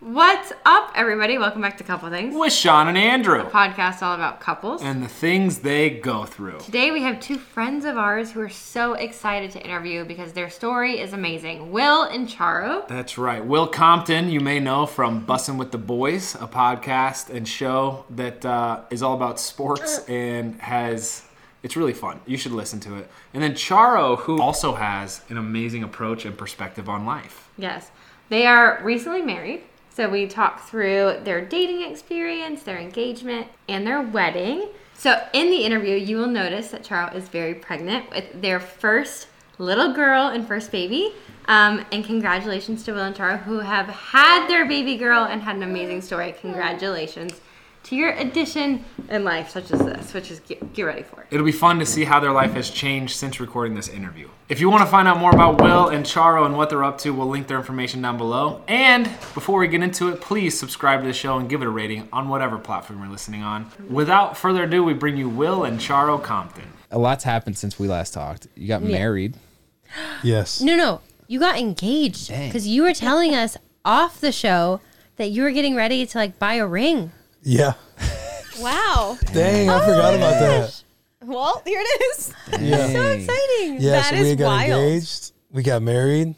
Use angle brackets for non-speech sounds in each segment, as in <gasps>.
What's up, everybody? Welcome back to Couple Things, with Shawn and Andrew podcast all about couples. and the things they go through. Today we have two friends of ours who are so excited to interview because their story is amazing. Will and Charo. That's right. Will Compton, you may know from Bussin' with the Boys, a podcast and show that uh, is all about sports and has. It's really fun. You should listen to it. And then Charo, who also has an amazing approach and perspective on life. Yes, they are recently married. So we talk through their dating experience, their engagement, and their wedding. So in the interview, you will notice that Charo is very pregnant with their first little girl and first baby. Um, and congratulations to Will and Charo who have had their baby girl and had an amazing story. Congratulations to your addition in life, such as this, which is get, get ready for it. It'll be fun to see how their life has changed since recording this interview. If you want to find out more about Will and Charo and what they're up to, we'll link their information down below. And before we get into it, please subscribe to the show and give it a rating on whatever platform you're listening on. Without further ado, we bring you Will and Charo Compton. a lot's happened since we last talked. You got married. <gasps> Yes. No, no, you got engaged because you were telling us off the show that you were getting ready to like buy a ring. Yeah. Wow. Dang, I forgot about that. Oh well, here it is. Yeah. <laughs> Dang. Exciting. Yeah, That so we is got wild. engaged, we got married,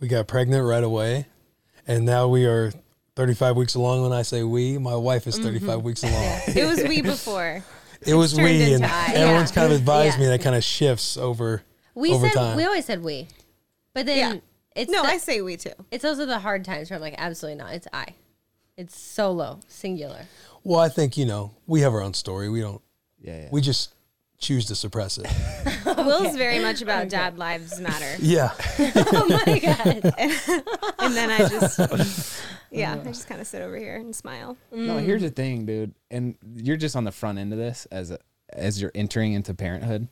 we got pregnant right away, and now we are 35 weeks along. When I say we, my wife is 35 mm-hmm. weeks along. It was we <laughs> before. It was turned we, and I. everyone's Yeah. kind of advised me Yeah. that kind of shifts over We over said time. we always said we, but then Yeah. it's No, the- I say we too. it's also the hard times where I'm like absolutely not. It's I. It's solo, singular. well, I think you know we have our own story. We don't. Yeah, yeah. We just choose to suppress it. <laughs> Will's very much about dad lives matter. <laughs> yeah. <laughs> Oh my god! And then I just, yeah, I just kind of sit over here and smile. No, mm. here's the thing, dude, and you're just on the front end of this as a, as you're entering into parenthood.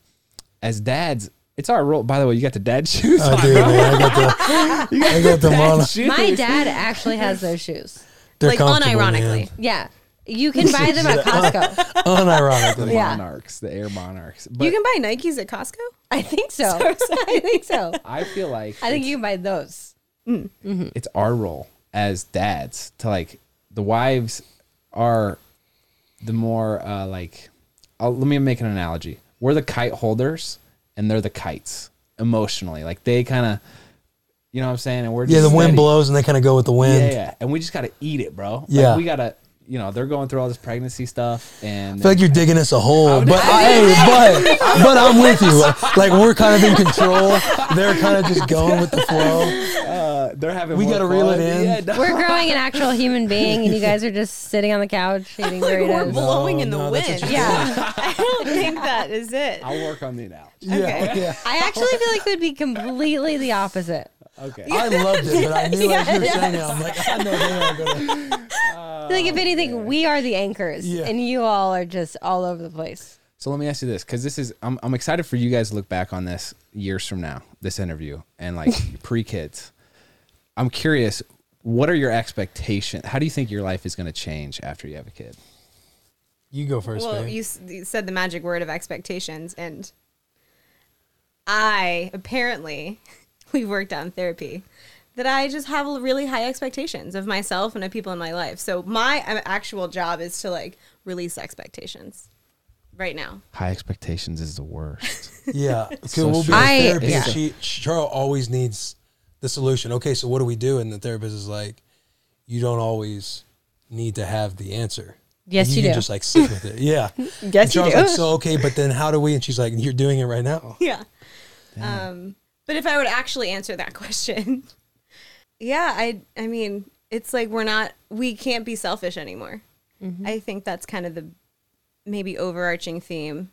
As dads, it's our role. By the way, you got the dad shoes. I on, do, bro. man. I got the. I got the Dad mono. shoes. my dad actually has those shoes. They're Like, comfortable, unironically. man. Yeah, you can buy them at <laughs> Costco. <laughs> Unironically. the Yeah. monarchs, the air monarchs. But you can buy Nikes at Costco? I think so. <laughs> I think so. I feel like I think you can buy those. it's our role as dads to like the wives are the more uh, like I'll, let me make an analogy we're the kite holders and they're the kites emotionally like they kind of you know what i'm saying and we're Yeah, just the wind blows and they kind of go with the wind. yeah, yeah and we just gotta eat it bro Like, Yeah. we gotta you know they're going through all this pregnancy stuff and I feel like you're digging us a hole, but I, hey, but <laughs> but I'm with you. Like, <laughs> like, we're kind of in control. They're kind of just going with the <laughs> flow. uh, they're having We gotta reel it in. Yeah, no. We're growing an actual human being, and you guys are just sitting on the couch eating Like we're Doritos. blowing in the no, wind. Yeah. I don't think that is it. i'll work on the analogy Yeah, Okay. yeah. I actually feel like it would be completely the opposite. Okay I <laughs> loved it, but I knew as you were Yeah. saying it, I'm like, I know they are gonna. I <laughs> feel like if anything, oh, we are the anchors, Yeah. and you all are just all over the place. So let me ask you this, because this is I'm I'm excited for you guys to look back on this years from now, this interview, and like <laughs> pre kids. I'm curious, what are your expectations? How do you think your life is going to change after you have a kid? You go first, Well, you, s- you said the magic word of expectations, and I apparently we've worked on therapy that I just have really high expectations of myself and of people in my life. So my uh, actual job is to like release expectations right now. High expectations is the worst. <laughs> Yeah, because so we'll be true. with I- therapist. yeah. She Charo always needs the solution. Okay, so what do we do? And the therapist is like, you don't always need to have the answer. Yes, you can do. just like sit with it. Yeah. <laughs> Yes, Charo's like, so okay, but then how do we? And she's like, you're doing it right now. Yeah. Um, but if I would actually answer that <laughs> question, yeah, I I mean, it's like we're not we can't be selfish anymore. Mm-hmm. I think that's kind of the maybe overarching theme.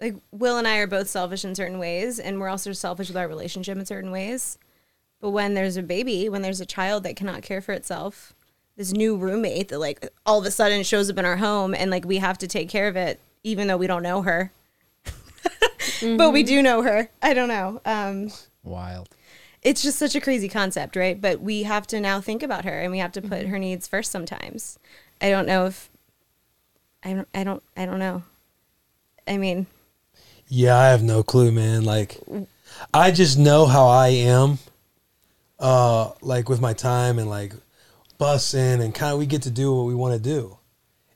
Like Will and I are both selfish in certain ways and we're also selfish with our relationship in certain ways. But when there's a baby, when there's a child that cannot care for itself, this new roommate that like all of a sudden shows up in our home and like we have to take care of it even though we don't know her <laughs> but we do know her. I don't know. Um, Wild. it's just such a crazy concept, right? But we have to now think about her, and we have to put her needs first. Sometimes, I don't know if I don't. I don't. I don't know. I mean, Yeah, I have no clue, man. Like, I just know how I am, uh, like with my time and like Bussin' and kind of we get to do what we want to do.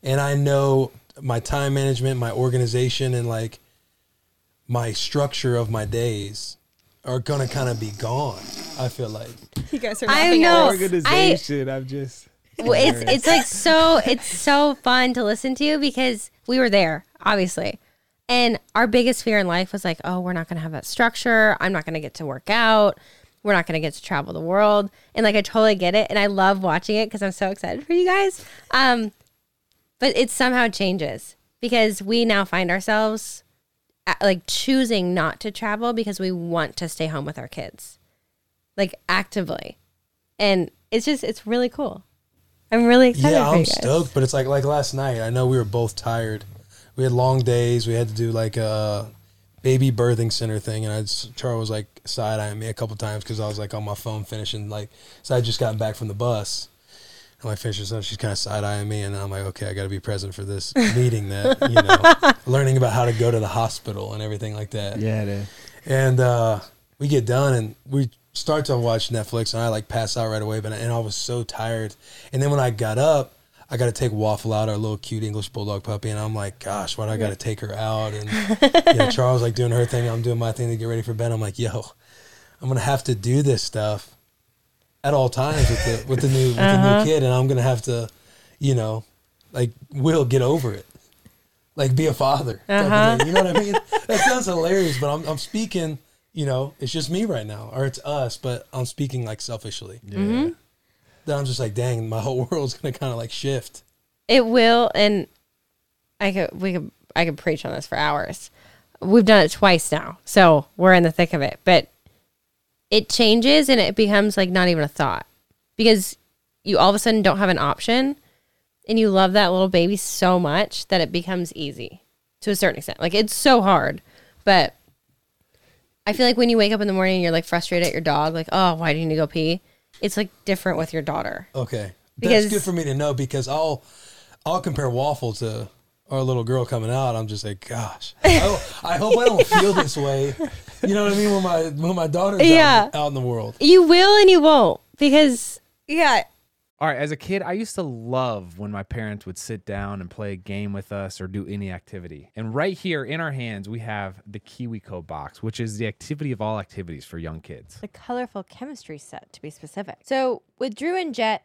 And I know my time management, my organization, and like my structure of my days are gonna kind of be gone. I feel like. You guys are I laughing at know. Organization. I'm just. Well, it's it's like so it's so fun to listen to because we were there obviously and our biggest fear in life was like oh we're not going to have that structure i'm not going to get to work out we're not going to get to travel the world and like i totally get it and i love watching it because i'm so excited for you guys um but it somehow changes because we now find ourselves at, like choosing not to travel because we want to stay home with our kids like actively and it's just it's really cool i'm really excited yeah, I'm stoked. But it's like like last night. I know we were both tired. We had long days. We had to do like a baby birthing center thing, and I just, Charo was like side eyeing me a couple times because I was like on my phone finishing like. So I just gotten back from the bus. I finished so she's kind of side eyeing me, and I'm like, okay, I got to be present for this meeting that you know, <laughs> learning about how to go to the hospital and everything like that. Yeah, is. And uh, we get done and we start to watch Netflix and I like pass out right away. But and I was so tired. And then when I got up, I got to take Waffle out, our little cute English bulldog puppy, and I'm like, gosh, why do I got to take her out? And <laughs> you know, Charo's like doing her thing, I'm doing my thing to get ready for bed. I'm like, yo, I'm gonna have to do this stuff at all times with the with the new with the new uh-huh. kid, and I'm gonna have to, you know, like will get over it. Like be a father, type of uh-huh. thing. you know what I mean? That sounds hilarious, but I'm I'm speaking you know, it's just me right now, or it's us, but I'm speaking like selfishly. Yeah. Mm-hmm. Then I'm just like, dang, my whole <laughs> world's gonna kind of like shift. It will, and I could we could I could preach on this for hours. We've done it twice now, so we're in the thick of it. But it changes, and it becomes like not even a thought because you all of a sudden don't have an option, and you love that little baby so much that it becomes easy to a certain extent. Like it's so hard, but I feel like when you wake up in the morning and you're like frustrated at your dog, like oh why didn't you go pee? It's like different with your daughter. Okay, Because- that's good for me to know because I'll I'll compare Waffle to our little girl coming out. I'm just like, gosh, <laughs> I, I hope I don't feel this way. You know what I mean? When my when my daughter's Yeah. out, out in the world. You will and you won't because Yeah. All right, as a kid, I used to love when my parents would sit down and play a game with us or do any activity. And right here in our hands, we have the KiwiCo box, which is the activity of all activities for young kids. the colorful chemistry set to be specific. So with Drew and Jet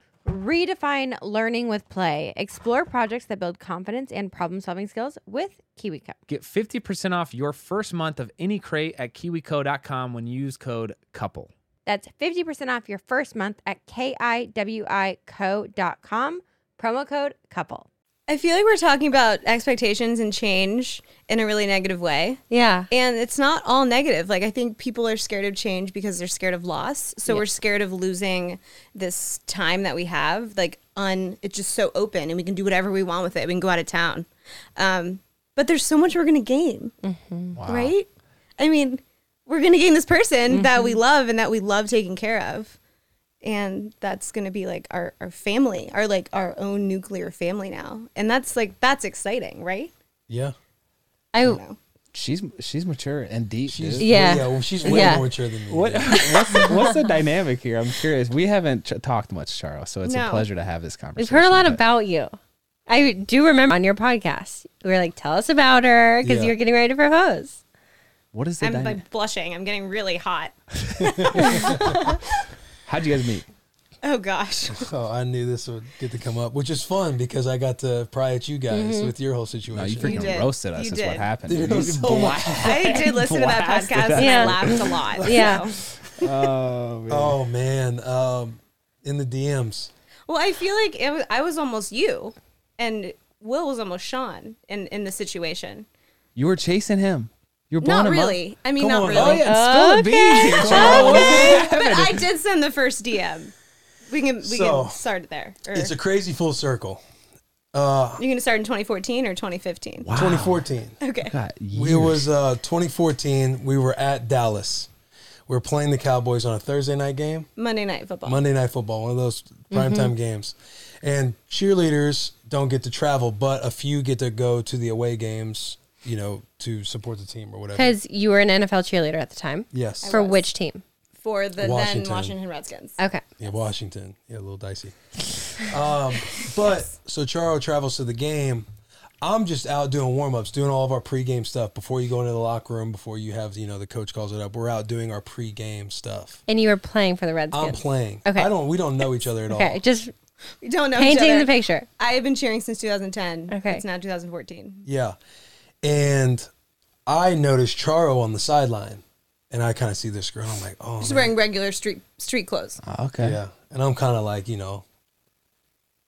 Redefine learning with play. Explore projects that build confidence and problem solving skills with KiwiCo. Get 50% off your first month of any crate at kiwico.com when you use code COUPLE. That's 50% off your first month at kiwico.com. Promo code couple. I feel like we're talking about expectations and change in a really negative way. yeah, And it's not all negative. Like, I think people are scared of change because they're scared of loss. So we're scared of losing this time that we have. Like, un, it's just so open and we can do whatever we want with it. We can go out of town. Um, but there's so much we're going to gain, right? I mean, we're going to gain this person that we love and that we love taking care of. And that's going to be like our, our family, our like our own nuclear family now. And that's like that's exciting, right? Yeah. I No. She's she's mature and deep. She's dude. Yeah. yeah. Well, she's way Yeah. more mature than me. What <laughs> what's the, what's the dynamic here? I'm curious. We haven't ch- talked much, Charo, so it's a pleasure to have this conversation. we've heard a lot but- about you. I do remember on your podcast, we were like, "Tell us about her," because Yeah. you're getting ready to propose. What is the I'm dynamic? like blushing. I'm getting really hot. <laughs> <laughs> How'd you guys meet? Oh gosh. <laughs> Oh, I knew this would get to come up, which is fun because I got to pry at you guys Mm-hmm. with your whole No, you situation. You freaking did. roasted us. You is did. what happened. Dude, dude. it was <laughs> so I did listen to that podcast us. and Yeah. I laughed a lot. Yeah. so. <laughs> Oh, man. oh man, um, in the DMs. Well, I feel like it was, I was almost you, and Will was almost Shawn in in the situation. You were chasing him. You were blowing Not him up. really. I mean, Come not on, really. Oh yeah, spill the beans here, Charo. but I did send the first DM. We can we So, can start there. Or It's a crazy full circle. Uh, you're gonna start in 2014 or 2015. 2014. Okay. God, It was uh, 2014. We were at Dallas. We were playing the Cowboys on a Thursday night game, Monday Night Football. Monday Night Football, one of those primetime games. And cheerleaders don't get to travel, but a few get to go to the away games, you know, to support the team or whatever. Because you were an NFL cheerleader at the time. Yes. For was. which team? for the then Washington. Washington Redskins. Okay. Yeah, Washington. Yeah, a little dicey. <laughs> Um, but so Charo travels to the game. I'm just out doing warm ups, doing all of our pregame stuff before you go into the locker room, before you have, you know, the coach calls it up. We're out doing our pregame stuff. And you were playing for the Redskins. I'm playing. Okay. I don't. We don't know each other at all. Okay, just We don't know each painting other. the picture. I have been cheering since 2010. Okay. It's now 2014. Yeah, and I noticed Charo on the sideline, and I kind of see this girl. I'm like, oh, She's man. wearing regular street street clothes. Oh, okay. Yeah, and I'm kind of like you know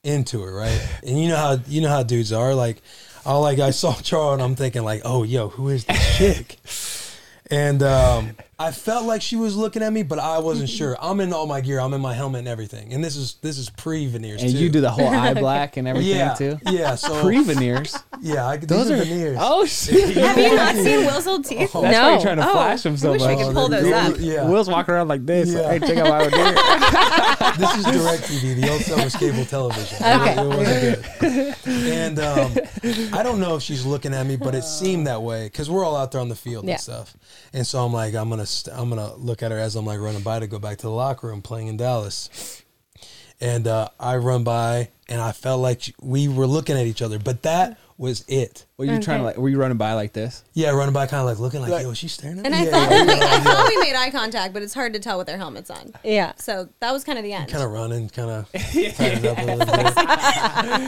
into her, right? <laughs> and you know how you know how dudes are. Like, I like I saw <laughs> Charo, and I'm thinking like, oh, yo, who is this chick? And um, I felt like she was looking at me, but I wasn't <laughs> sure. I'm in all my gear. I'm in my helmet and everything. And this is this is pre veneers And too. you do the whole <laughs> eye black and everything yeah, too. yeah. So <laughs> Pre veneers. yeah, I, Those are are veneers. Oh shit. Have you not seen Will's old teeth? Oh. That's why No. you're trying to Oh, flash him so I wish we could pull those up. Yeah. Will's walking around like this. Yeah. Hey, check out my veneer. this is direct TV. The old stuff was cable television. Okay. It wasn't good. And um, I don't know if she's looking at me, but it seemed that way because we're all out there on the field Yeah. and stuff. And so I'm like, I'm gonna, st- I'm gonna look at her as I'm like running by to go back to the locker room playing in Dallas. And uh, I run by, and I felt like we were looking at each other, but that was it. Were you trying to like? Were you running by like this? Yeah, running by, kind of like looking like, yo, is she staring at And me? I yeah, thought, yeah, we, yeah, <laughs> I thought we made eye contact, but it's hard to tell with their helmets on. Yeah. So that was kind of the end. kind of running, kind of tightened up a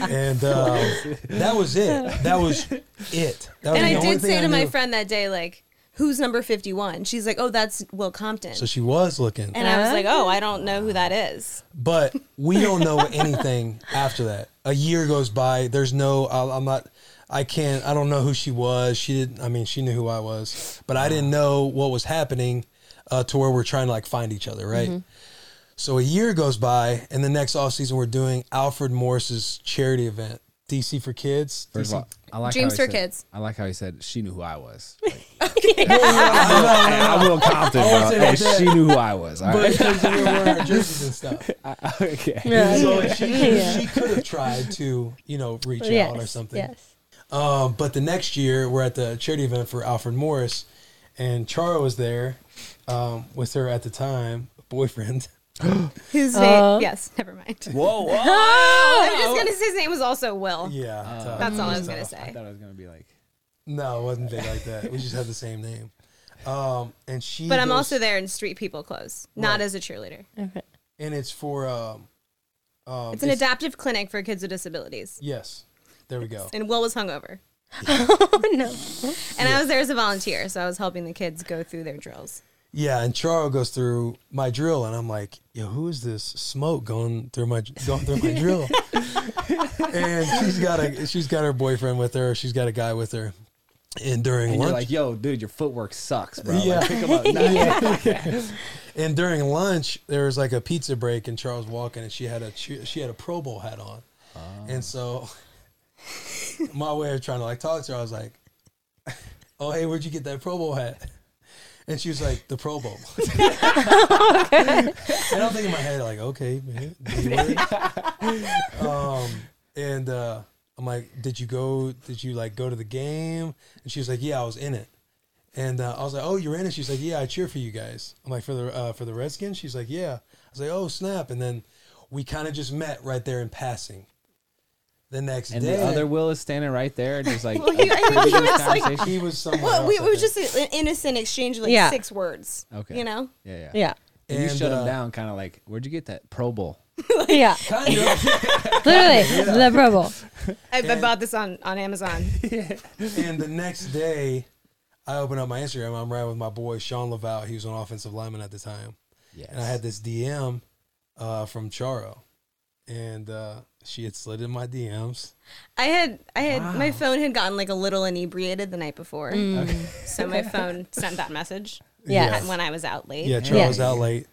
and um, that was it. That was it. That was and the I only did thing say to my friend that day, like, who's number 51? She's like, oh, that's Will Compton. So she was looking, and I was like, oh, I don't know who that is. but we <laughs> don't know anything after that. A year goes by. There's no. I- I'm not. I can't. I don't know who she was. She didn't. I mean, she knew who I was, but I didn't know what was happening uh, to where we're trying to like find each other, right? Mm-hmm. So a year goes by, and the next off season we're doing Alfred Morris's charity event, DC for Kids. First DC of all, I like Dreams how he for said- kids. I like how he said she knew who I was. <laughs> Like, <laughs> I will Compton, I won't bro. say And that. she knew who I was. All but right. because we were wearing our <laughs> jerseys and stuff. okay. So she, she could have tried to, you know, reach Yes. out or something. Yes. Um, but the next year, we're at the charity event for Alfred Morris, and Charo was there um, with her at the time boyfriend. <gasps> His Uh. name, yes, never mind. Whoa, whoa. <laughs> I'm just going to say his name was also Will. Yeah, tough. That's all I was Tough. going to say. I thought I was gonna be like. No, it wasn't big like that. We just had the same name. Um, and she. But I'm also there in street people clothes, not Right. as a cheerleader. Okay. and it's for. Um, um, It's an adaptive clinic for kids with disabilities. Yes, there we go. And Will was hungover. <laughs> Oh no. And I was there as a volunteer, so I was helping the kids go through their drills. Yeah, and Charo goes through my drill, and I'm like, "Yo, who is this smoke going through my going through my drill?" <laughs> and she's got a she's got her boyfriend with her. She's got a guy with her. And during And lunch, you're like, yo, dude, your footwork sucks, bro. Yeah. Like, pick him up. Nah. and during lunch, there was like a pizza break, and Charo's walking, and she had a she had a Pro Bowl hat on, ah. and so my way of trying to like talk to her, I was like, "Oh, hey, where'd you get that Pro Bowl hat?" And she was like, the Pro Bowl. <laughs> <laughs> and I'm thinking in my head, like, okay, man. <laughs> Um, and uh, I'm like, did you go? Did you like go to the game? And she was like, yeah, I was in it. And uh, I was like, oh, you're in it. She's like, yeah, I cheer for you guys. I'm like, for the uh, for the Redskins. She's like, yeah. I was like, oh, snap. And then we kind of just met right there in passing. The next day. And day, the other Will is standing right there, and just like <laughs> Well, he- I think he this was, like- conversation. he was somewhere Well, else, we, I it was think. just an innocent exchange of like Yeah. six words. Okay. You know? yeah, yeah. Yeah. And you And, shut uh, him down, kind of like, where'd you get that Pro Bowl? <laughs> Yeah. <laughs> kind of. Literally, the Pro Bowl. I, I bought this on, on Amazon. and the next day, I open up my Instagram. I'm riding with my boy Shawn Lauvao. He was an offensive lineman at the time, Yes. and I had this DM uh, from Charo, and uh, she had slid in my DMs. I had I had my phone had gotten like a little inebriated the night before, so my phone sent that message. Yeah. when I was out late. Yeah, Charo was out late,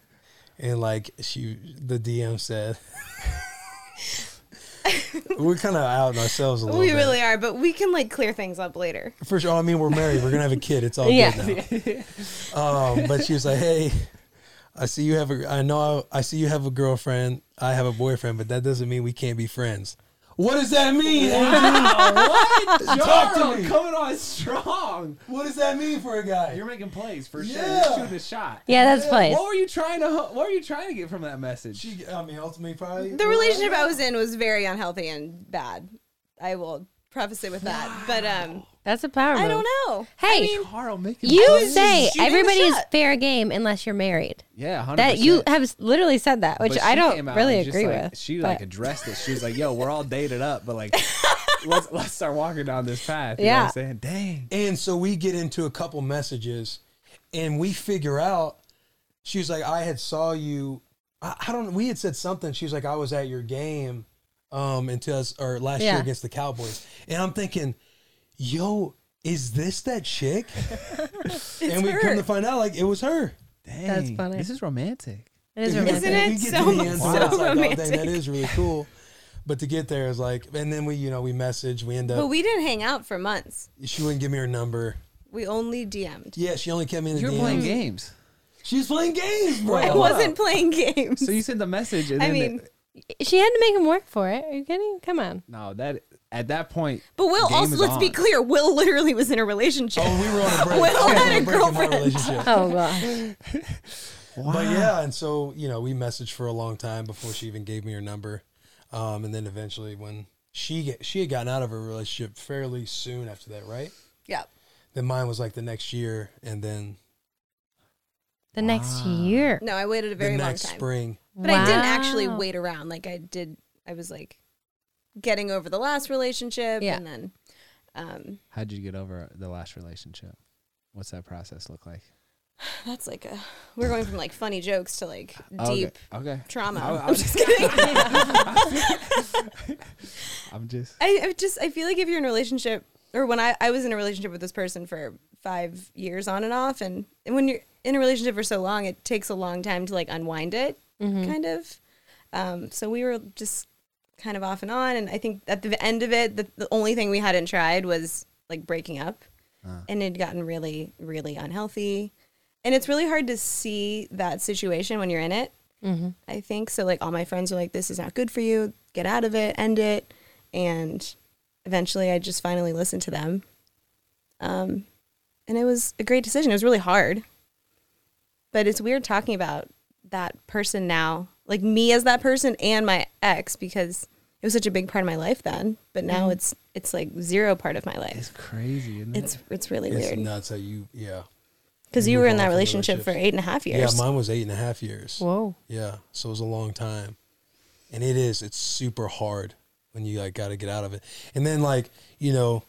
and like she, the DM said. <laughs> We're kind of out ourselves a little we bit. really are, but we can like clear things up later. For sure. I mean, we're married. We're gonna have a kid. It's all Yeah. good now. Um, but she was like, "Hey, I see you have a. I know. I see you have a girlfriend. I have a boyfriend, but that doesn't mean we can't be friends. What does that mean? <laughs> What? Talk to me. coming on strong. What does that mean for a guy? You're making plays for sure. Yeah. You're shooting a shot. Yeah, that's plays. What were you trying to? What were you trying to get from that message? She, I mean, ultimately, probably The relationship I was in was very unhealthy and bad. I will preface it with that. But um, That's a power move. I don't know. Hey, I mean, Carl making you say shooting the everybody is fair game unless you're married. yeah, 100%. That you have literally said that, which I don't really agree like, with. She but- like addressed it. She was like, "Yo, we're all dated up, but like, <laughs> let's let's start walking down this path." You know Yeah. what I'm saying? Dang. And so we get into a couple messages, and we figure out. She was like, "I had saw you. I, I don't. We had said something. She was like, "I was at your game, um, until us or last year against the Cowboys." And I'm thinking, "Yo, is this that chick?" <laughs> and we her. come to find out, like it was her. Dang. That's funny. This is romantic. it is romantic. Isn't it so- end, so and it's like, oh, dang, romantic? that is really cool. But to get there is like, and then we, you know, we message. We end up. but we didn't hang out for months. she wouldn't give me her number. We only DM'd. Yeah, she only kept me in the You're DMs. playing games. She was playing games, bro. I wasn't playing games. So you sent the message, and I then mean, the- She had to make him work for it. Are you kidding? Come on. no, that at that point. but Will game also is let's be clear. Will literally was in a relationship. Oh, we were on a break. <laughs> Will I had on a break girlfriend. relationship. Oh god. <laughs> But yeah, and so you know, we messaged for a long time before she even gave me her number, um, and then eventually when she get, she had gotten out of her relationship fairly soon after that, right? yeah. Then mine was like the next year, and then The next year. No, I waited a very the long next time. spring. But I didn't actually wait around. Like I did. I was like getting over the last relationship, Yeah. and then um, How'd you get over the last relationship? What's that process look like? <sighs> that's like a. We're going from like funny jokes to like <sighs> Okay, deep Okay. trauma. I- I <laughs> I'm just kidding. <laughs> I'm just. I, I just I feel like if you're in a relationship or when I, I was in a relationship with this person for five years on and off and, and when you're in a relationship for so long it takes a long time to like unwind it kind of um, so we were just kind of off and on and I think at the end of it the, the only thing we hadn't tried was like breaking up and it had gotten really really unhealthy and it's really hard to see that situation when you're in it I think so. Like all my friends are like, "This is not good for you. Get out of it. End it." And eventually, I just finally listened to them. Um, and it was a great decision. It was really hard, but it's weird talking about that person now, like me as that person and my ex, because it was such a big part of my life then. But now mm. it's it's like zero part of my life. It's crazy, isn't it? It's it's really It's weird nuts how you, yeah, because you you were in that relationship for eight and a half years. yeah. Mine was eight and a half years. Whoa. Yeah, so it was a long time, and it is. It's super hard when you like got to get out of it, and then like you know,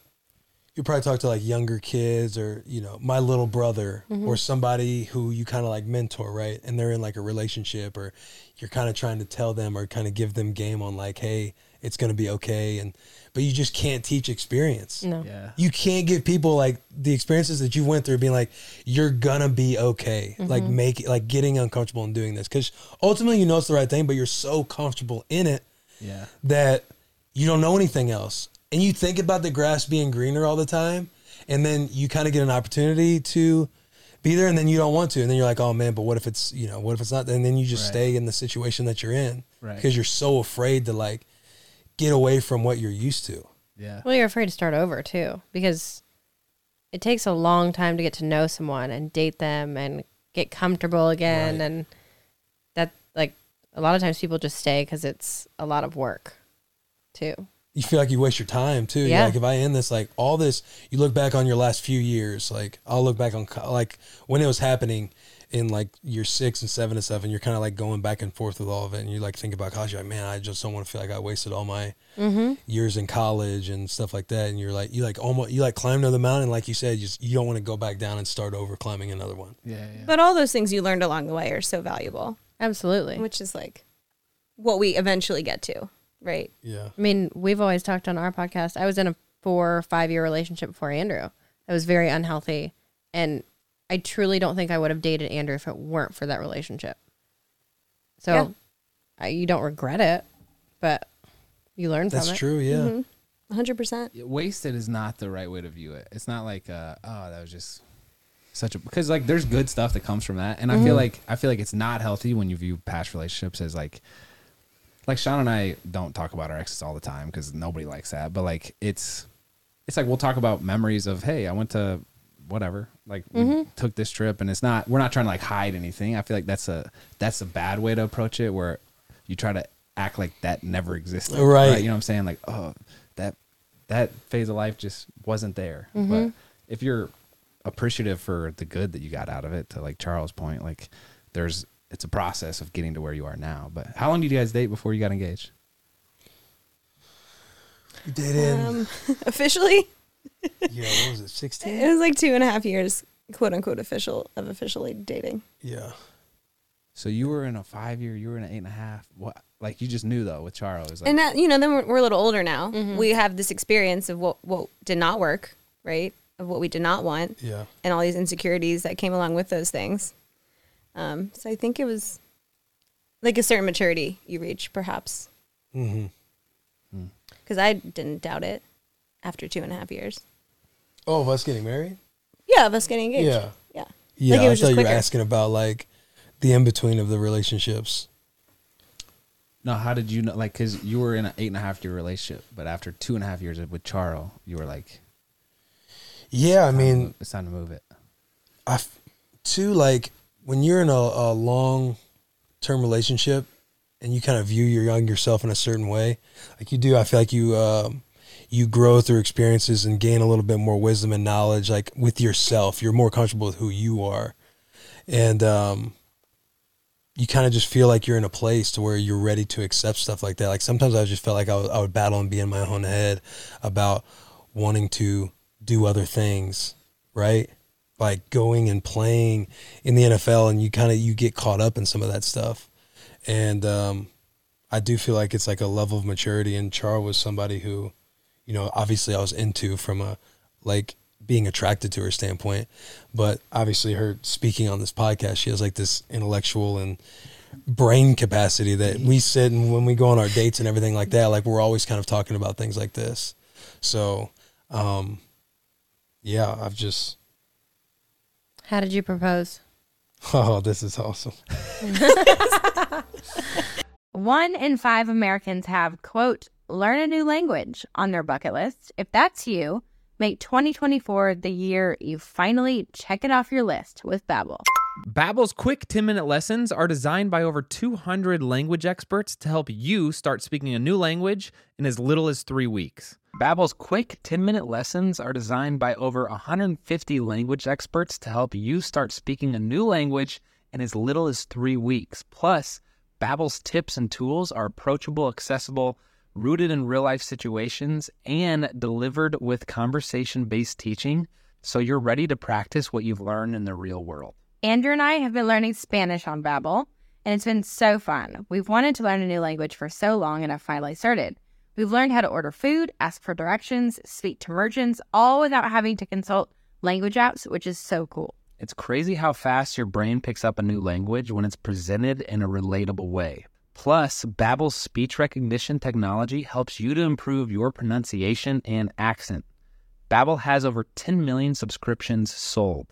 you probably talk to like younger kids or you know my little brother or mm-hmm. somebody who you kind of like mentor, right? And they're in like a relationship, or you're kind of trying to tell them or kind of give them game on like, hey, it's gonna be okay, and but you just can't teach experience. No. yeah. You can't give people like the experiences that you went through being like, you're gonna be okay. Mm-hmm. Like make like getting uncomfortable and doing this. Cause ultimately you know it's the right thing, but you're so comfortable in it Yeah. that you don't know anything else. And you think about the grass being greener all the time, and then you kind of get an opportunity to be there and then you don't want to and then you're like oh man but what if it's you know what if it's not and then you just Right. stay in the situation that you're in Right. because you're so afraid to like get away from what you're used to Yeah. Well, you're afraid to start over too because it takes a long time to get to know someone and date them and get comfortable again. Right. And that, like, a lot of times people just stay because it's a lot of work too. You feel like you waste your time too. Yeah. like if I end this, like all this, you look back on your last few years. Like I'll look back on like when it was happening in like year six and seven and stuff, and you're kind of like going back and forth with all of it, and you like think about college. You're like, man, I just don't want to feel like I wasted all my mm-hmm. years in college and stuff like that. And you're like, you like almost you like climb to the mountain, like you said, you just you don't want to go back down and start over climbing another one. Yeah. Yeah. But all those things you learned along the way are so valuable, Absolutely. which is like what we eventually get to, right? Yeah. I mean, we've always talked on our podcast. I was in a four or five year relationship before Andrew. It was very unhealthy. And I truly don't think I would have dated Andrew if it weren't for that relationship. So Yeah. I, you don't regret it, but you learn from That's it. true. Yeah. Mm-hmm. 100%. wasted is not the right way to view it. It's not like uh, oh that was just such a because like there's good stuff that comes from that, and I feel like I feel like it's not healthy when you view past relationships as like like Shawn and I don't talk about our exes all the time because nobody likes that, but like it's it's like we'll talk about memories of hey I went to whatever like we mm-hmm. took this trip and it's not we're not trying to like hide anything. I feel like that's a that's a bad way to approach it where you try to act like that never existed. Right. You know what I'm saying? Like, oh, that that phase of life just wasn't there. Mm-hmm. But if you're appreciative for the good that you got out of it, to like Charo's point, like there's it's a process of getting to where you are now. But how long did you guys date before you got engaged? You dated. Um, <laughs> officially, yeah. What was it? Sixteen. it was like two and a half years, quote unquote, official of officially dating. Yeah. So you were in a five year, you were in an eight and a half. What like you just knew though with Charo. Like, and that, you know, then we're, we're a little older now. We have this experience of what, what did not work, right? Of what we did not want. Yeah. and all these insecurities that came along with those things. Um, so I think it was like a certain maturity you reach, perhaps, Mm-hmm. because I didn't doubt it after two and a half years. Oh, of us getting married. Yeah, of us getting engaged. Yeah. yeah. Yeah, Like, I thought you were asking about like the in between of the relationships. no, how did you know? Like, cause you were in an eight and a half year relationship, but after two and a half years with Charo, you were like, Yeah, I mean, it's time to move it. I f- too like when you're in a, a long term relationship and you kind of view your young yourself in a certain way, like you do. I feel like you um, you grow through experiences and gain a little bit more wisdom and knowledge, like with yourself. You're more comfortable with who you are, and um, you kind of just feel like you're in a place to where you're ready to accept stuff like that. Like sometimes I just felt like I would, I would battle and be in my own head about wanting to do other things, right? Like going and playing in the NFL, and you kind of you get caught up in some of that stuff, and um, I do feel like it's like a level of maturity. And Char was somebody who, you know, obviously I was into from a like being attracted to her standpoint, but obviously her speaking on this podcast, she has like this intellectual and brain capacity that we sit and when we go on our dates and everything like that, like we're always kind of talking about things like this. So, um, yeah, I've just, How did you propose? oh, this is awesome. <laughs> One in five Americans have, quote, learn a new language on their bucket list. If that's you, make 2024 the year you finally check it off your list with Babbel. Babbel's quick 10-minute lessons are designed by over 200 language experts to help you start speaking a new language in as little as 3 weeks. Babbel's quick 10-minute lessons are designed by over 150 language experts to help you start speaking a new language in as little as 3 weeks. Plus, Babbel's tips and tools are approachable, accessible, rooted in real-life situations, and delivered with conversation-based teaching, so you're ready to practice what you've learned in the real world. Andrew and I have been learning Spanish on Babbel, and it's been so fun. We've wanted to learn a new language for so long and have finally started. We've learned how to order food, ask for directions, speak to merchants, all without having to consult language apps, which is so cool. It's crazy how fast your brain picks up a new language when it's presented in a relatable way. Plus, Babbel's speech recognition technology helps you to improve your pronunciation and accent. Babbel has over 10 million subscriptions sold.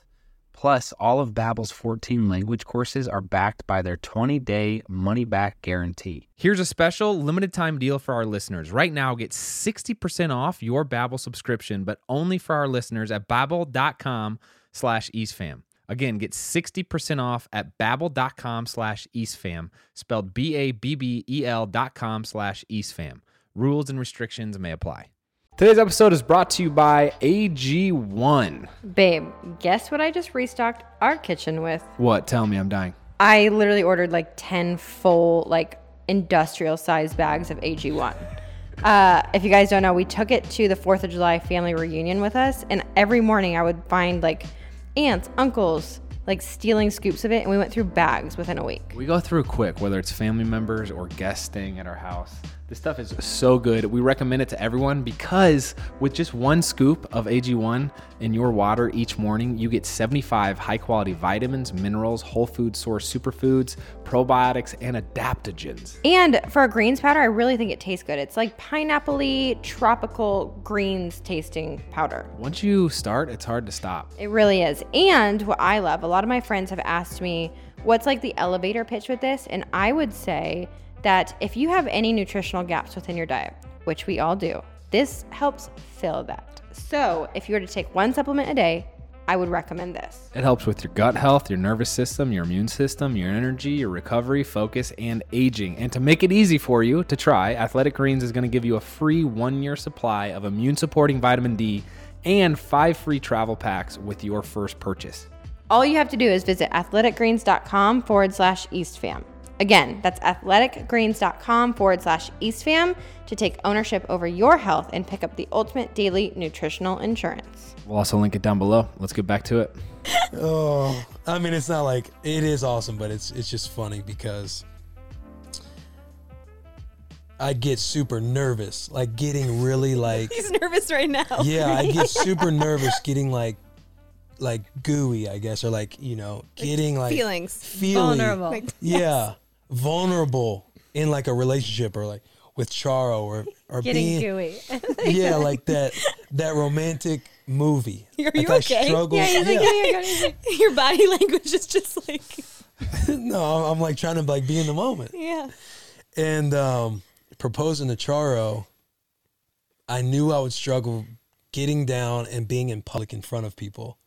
Plus, all of Babbel's 14 language courses are backed by their 20-day money-back guarantee. Here's a special limited time deal for our listeners. Right now, get 60% off your Babbel subscription, but only for our listeners at babbel.com slash eastfam. Again, get 60% off at babbel.com slash eastfam, spelled B-A-B-B-E-L dot com slash eastfam. Rules and restrictions may apply. Today's episode is brought to you by AG1. Babe, guess what I just restocked our kitchen with? What? Tell me, I'm dying. I literally ordered like 10 full, like industrial size bags of AG1. Uh, if you guys don't know, we took it to the 4th of July family reunion with us, and every morning I would find like aunts, uncles, like stealing scoops of it, and we went through bags within a week. We go through quick, whether it's family members or guests staying at our house. This stuff is so good. We recommend it to everyone because with just one scoop of AG1 in your water each morning, you get 75 high quality vitamins, minerals, whole food source superfoods, probiotics, and adaptogens. And for a greens powder, I really think it tastes good. It's like pineapple tropical greens tasting powder. Once you start, it's hard to stop. It really is. And what I love, a lot of my friends have asked me, what's like the elevator pitch with this? And I would say that if you have any nutritional gaps within your diet, which we all do, this helps fill that. So if you were to take one supplement a day, I would recommend this. It helps with your gut health, your nervous system, your immune system, your energy, your recovery, focus, and aging. And to make it easy for you to try, Athletic Greens is going to give you a free one year supply of immune supporting vitamin D and five free travel packs with your first purchase. All you have to do is visit athleticgreens.com forward slash eastfam. Again, that's athleticgreens.com forward slash eastfam to take ownership over your health and pick up the ultimate daily nutritional insurance. We'll also link it down below. Let's get back to it. <laughs> Oh, I mean, it's not like it is awesome, but it's it's just funny because I get super nervous, like getting really <laughs> like He's nervous right now. yeah, I get <laughs> super nervous getting like like gooey, I guess, or like you know, getting like feelings. feeling, Vulnerable. Like, yeah, vulnerable in like a relationship or like with Charo or or Getting being gooey. <laughs> yeah, like that that romantic movie. <laughs> Are like you I okay? yeah, he's like, yeah. "Here you go." Your body <laughs> language is just like, no, I'm like trying to like be in the moment. yeah. And um, proposing to Charo, I knew I would struggle getting down and being in public in front of people,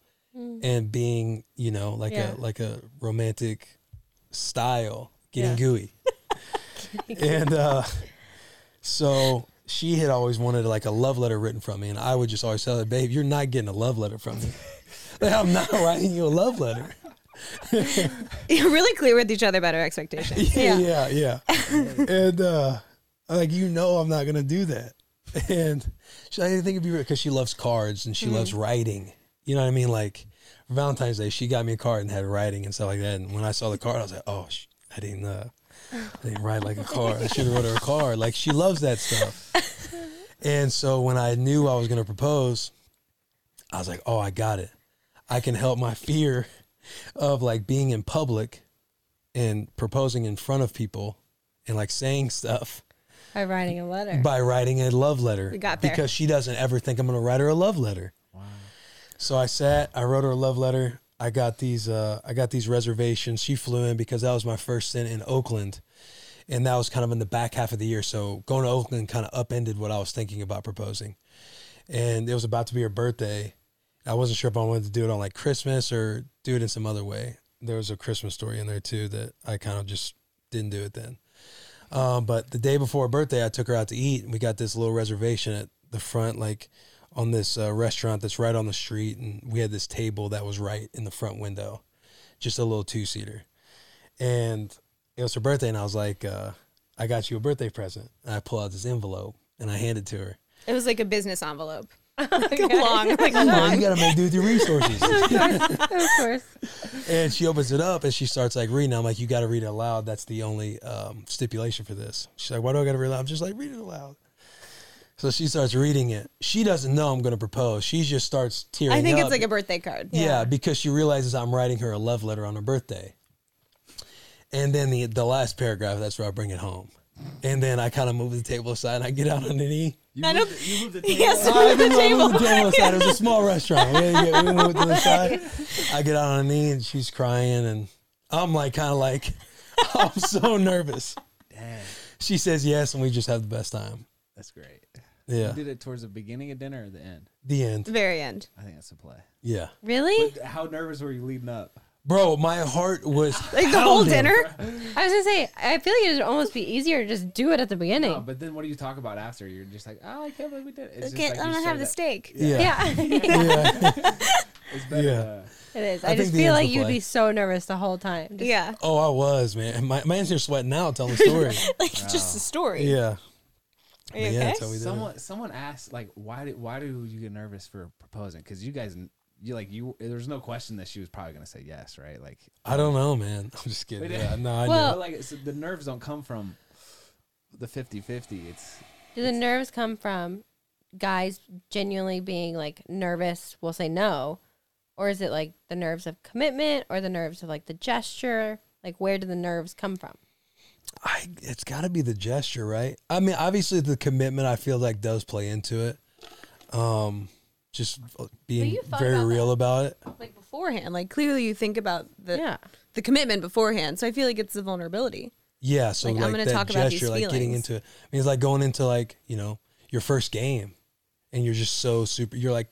and being you know like Yeah. a like a romantic style, getting Yeah. <laughs> gooey. and uh, so she had always wanted like a love letter written from me, and I would just always tell her, "Babe, you're not getting a love letter from me. <laughs> like, I'm not writing you a love letter." <laughs> You're really clear with each other about our expectations. yeah, yeah, yeah. and uh, I'm like, you know, I'm not gonna do that. And she, I didn't think it'd be because she loves cards and she loves writing. You know what I mean? Like Valentine's Day, she got me a card and had writing and stuff like that. And when I saw the card, I was like, oh, sh- I didn't, uh, I didn't write like a car. I should have wrote her a card. Like she loves that stuff. <laughs> And so when I knew I was gonna propose, I was like, oh, I got it. I can help my fear of like being in public and proposing in front of people and like saying stuff By writing a letter. by writing a love letter. We got there. Because she doesn't ever think I'm going to write her a love letter. Wow. So I sat, I wrote her a love letter. I got these uh I got these reservations. She flew in because that was my first stint in Oakland. And that was kind of in the back half of the year. So going to Oakland kind of upended what I was thinking about proposing. And it was about to be her birthday. I wasn't sure if I wanted to do it on like Christmas or do it in some other way. There was a Christmas story in there too that I kind of just didn't do it then. Um, but the day before her birthday, I took her out to eat, and we got this little reservation at the front, like on this uh, restaurant that's right on the street, and we had this table that was right in the front window, just a little two seater, and it was her birthday, and I was like, uh, "I got you a birthday present." And I pull out this envelope and I hand it to her. It was like a business envelope. <laughs> <laughs> like a long, like a long. you gotta make do with your resources. <laughs> of course. and she opens it up and she starts like reading. I'm like, you got to read it aloud. That's the only um, stipulation for this. She's like, why do I got to read it aloud? I'm just like, read it aloud. So she starts reading it. She doesn't know I'm going to propose. She just starts tearing I think up. it's like a birthday card. yeah. because she realizes I'm writing her a love letter on her birthday. And then the the last paragraph, that's where I bring it home. And then I kind of move the table aside and I get out on the knee. <laughs> <laughs> I don't, You moved the yes, I the move, I the table. table aside. It was a small restaurant. We, get, we move it to the side. <laughs> I get out on a knee and she's crying and I'm like kind of like I'm so nervous. Dang, She says yes and we just have the best time. that's great. Yeah. You did it towards the beginning of dinner or the end? The end. The very end. I think that's the play. Yeah. Really? How nervous were you leading up? Bro, my heart was <laughs> Like the whole dinner. I was gonna say, I feel like it would almost be easier to just do it at the beginning. No, but then what do you talk about after? You're just like, oh, I can't believe we did it. It's just Okay, like I'm gonna say have the steak. Yeah. yeah, <laughs> Yeah. <laughs> It's better. Yeah. uh, it is. I I, just feel like you'd be so nervous the whole time. Just- Yeah, Oh, I was, man. My my hands are sweating now telling the story. like just a story. yeah. Are you Yeah, okay? that's how we did it. someone someone asked like why did why do you get nervous for proposing because you guys you like you there's no question that she was probably gonna say yes right like I don't know, man. <laughs> I'm just kidding. Wait, Yeah, <laughs> no, I Well- but, like it's, the nerves don't come from the 50-50 it's Do the nerves come from guys genuinely being like nervous? We'll say no, or is it like the nerves of commitment or the nerves of like the gesture? Like where do the nerves come from? I, it's got to be the gesture, right? I mean, obviously the commitment I feel like does play into it. Um, just being very about real about it. Like beforehand, like clearly you think about the yeah. the commitment beforehand. So I feel like it's the vulnerability. Yeah, so Like, like, I'm gonna that talk about these gesture, like getting into it. I mean, it's like going into like you know your first game, and you're just so super. You're like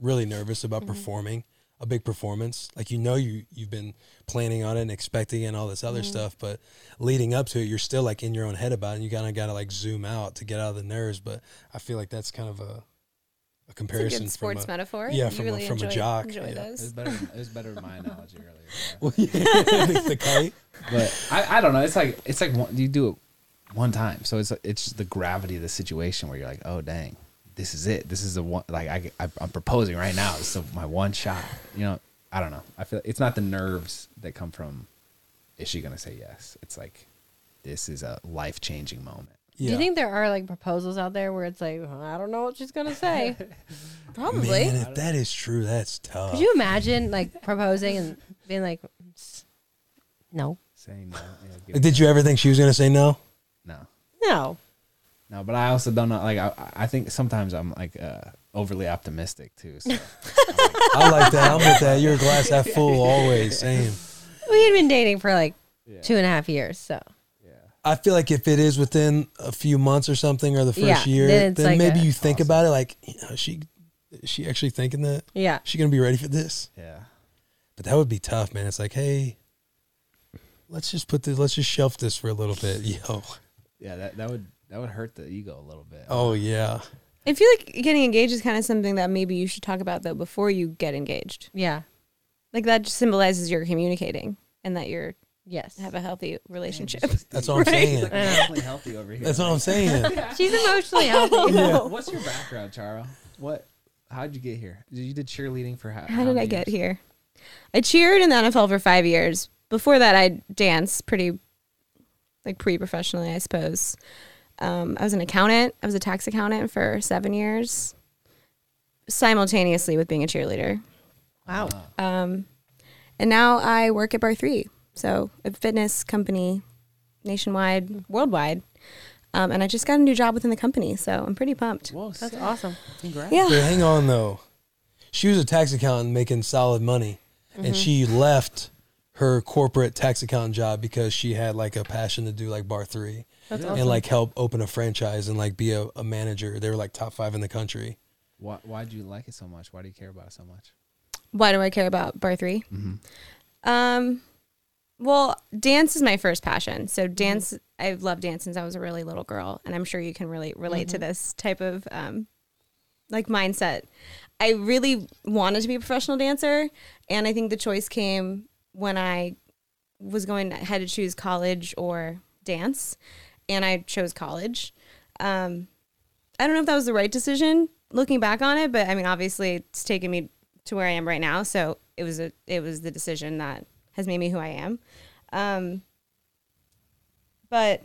really nervous about Mm-hmm. performing a big performance. Like you know you you've been planning on it and expecting it and all this other Mm-hmm. stuff, but leading up to it, you're still like in your own head about it. And you kind of got to like zoom out to get out of the nerves. But I feel like that's kind of a a It's a comparison good sports from a, metaphor. yeah, You from a- really from a jock, Enjoy yeah. it was those. better it was better than my analogy earlier. Well, yeah, <laughs> the kite. but I, I don't know it's like it's like one, you do it one time so it's it's just the gravity of the situation where you're like oh dang this is it. This is the one like I, I I'm proposing right now. This is my one shot. You know I don't know. I feel it's not the nerves that come from is she gonna say yes? It's like this is a life changing moment Do you think there are like proposals out there where it's like I don't know what she's gonna say? <laughs> Probably. Man, if that is true, that's tough. Could you imagine like proposing and being like, no, saying no. Yeah, Did you ever think she was gonna say no? no. No, no but I also don't know like I I think sometimes I'm like uh, overly optimistic too so <laughs> I like that. I'm with that. You're a glass half full <laughs> always. Same. we had been dating for like two and a half years, so Yeah. I feel like if it is within a few months or something, or the first Yeah, year, then then, it's like maybe a- you think about it. Like, you know, she, is she actually thinking that? yeah. She gonna be ready for this? yeah But that would be tough, man. It's like, hey, let's just put this. Let's just shelf this for a little bit, <laughs> yo. yeah that that would that would hurt the ego a little bit Oh yeah. I feel like getting engaged is kind of something that maybe you should talk about though before you get engaged. Yeah. Like that just symbolizes you're communicating and that you're Yes. have a healthy relationship. That's what I'm <laughs> saying. like emotionally healthy over here That's what I'm saying. <laughs> She's emotionally healthy. <laughs> Oh. What's your background, Charo? What? How'd you get here? You did cheerleading for how? How did I get here? I cheered in the NFL for five years. Before that, I danced pretty, like pre-professionally, I suppose. Um, I was an accountant. I was a tax accountant for seven years, simultaneously with being a cheerleader. Wow. Um, and now I work at Barre3, so a fitness company, nationwide, worldwide. Um, and I just got a new job within the company, so I'm pretty pumped. Whoa, That's sick. awesome. Congrats. Yeah. But hang on though. She was a tax accountant making solid money, and she left her corporate tax accountant job because she had like a passion to do like Barre3 That's and like help open a franchise and like be a, a manager. They were like top five in the country. Why? Why do you like it so much? Why do you care about it so much? Why do I care about Barre3 Um, well, dance is my first passion. So dance, I've loved dance since I was a really little girl, and I'm sure you can really relate to this type of um, like mindset. I really wanted to be a professional dancer, and I think the choice came when I was going had to choose college or dance, and I chose college. Um, I don't know if that was the right decision looking back on it, but I mean, obviously, it's taken me to where I am right now. So it was a it was the decision that has made me who I am. Um, but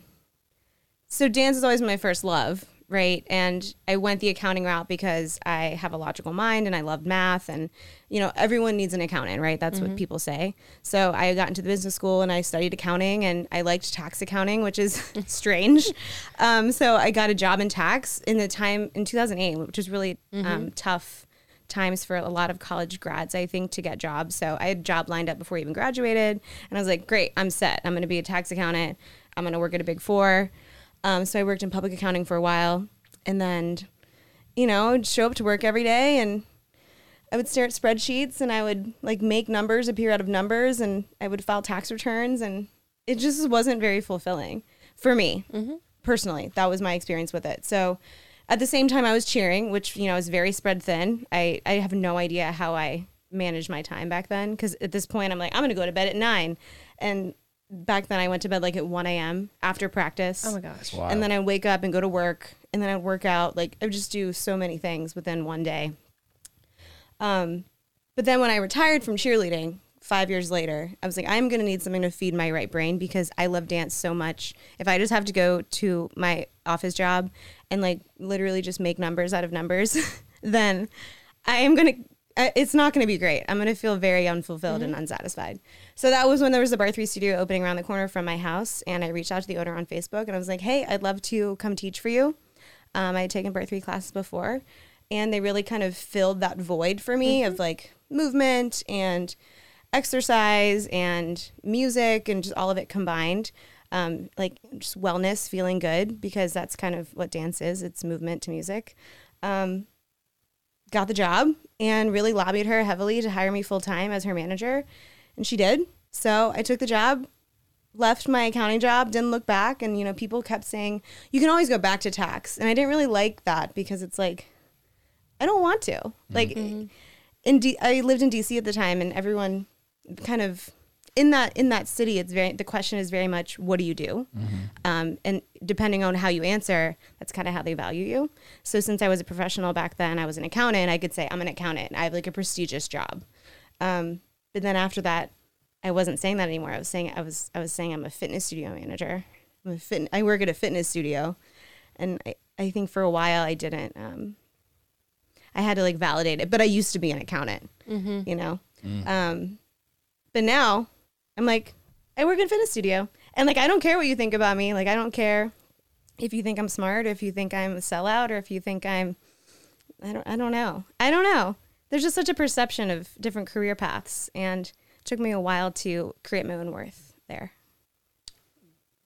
so dance is always my first love, right? And I went the accounting route because I have a logical mind and I love math. And, you know, everyone needs an accountant, right? That's what people say. So I got into the business school and I studied accounting and I liked tax accounting, which is <laughs> <laughs> strange. Um, so I got a job in tax in the time in 2008, which was really um, tough times for a lot of college grads, I think, to get jobs. So I had a job lined up before I even graduated. And I was like, great, I'm set. I'm going to be a tax accountant. I'm going to work at a big four. Um, so I worked in public accounting for a while. And then, you know, I'd show up to work every day and I would stare at spreadsheets and I would like make numbers appear out of numbers and I would file tax returns. And it just wasn't very fulfilling for me personally. That was my experience with it. So at the same time, I was cheering, which, you know, is very spread thin. I, I have no idea how I managed my time back then because at this point, I'm like, I'm going to go to bed at nine. And back then, I went to bed like at 1 a.m. after practice. Oh my gosh. And then I'd wake up and go to work and then I'd work out. Like, I would just do so many things within one day. Um, but then when I retired from cheerleading five years later, I was like, I'm going to need something to feed my right brain because I love dance so much. If I just have to go to my office job and like literally just make numbers out of numbers, <laughs> then I am going to. It's not going to be great. I'm going to feel very unfulfilled and unsatisfied. So that was when there was a Barre3 studio opening around the corner from my house. And I reached out to the owner on Facebook and I was like, hey, I'd love to come teach for you. Um, I had taken Barre3 classes before. And they really kind of filled that void for me of like movement and exercise and music and just all of it combined. Um, like just wellness, feeling good, because that's kind of what dance is it's movement to music. Um, got the job and really lobbied her heavily to hire me full time as her manager. And she did. So I took the job, left my accounting job, didn't look back. And, you know, people kept saying, you can always go back to tax. And I didn't really like that because it's like, I don't want to. Like, mm-hmm. in D- I lived in DC at the time, and everyone kind of in that in that city, it's very the question is very much what do you do, um, and depending on how you answer, that's kind of how they value you. So since I was a professional back then, I was an accountant. I could say I'm an accountant. I have like a prestigious job. Um, but then after that, I wasn't saying that anymore. I was saying I was I was saying I'm a fitness studio manager. I'm a fit, I work at a fitness studio, and I, I think for a while I didn't. Um, I had to like validate it, but I used to be an accountant, you know. Um, but now I'm like, I work in fitness studio, and like I don't care what you think about me. Like I don't care if you think I'm smart, or if you think I'm a sellout, or if you think I'm, I don't, I don't know. I don't know. There's just such a perception of different career paths, and it took me a while to create my own worth there.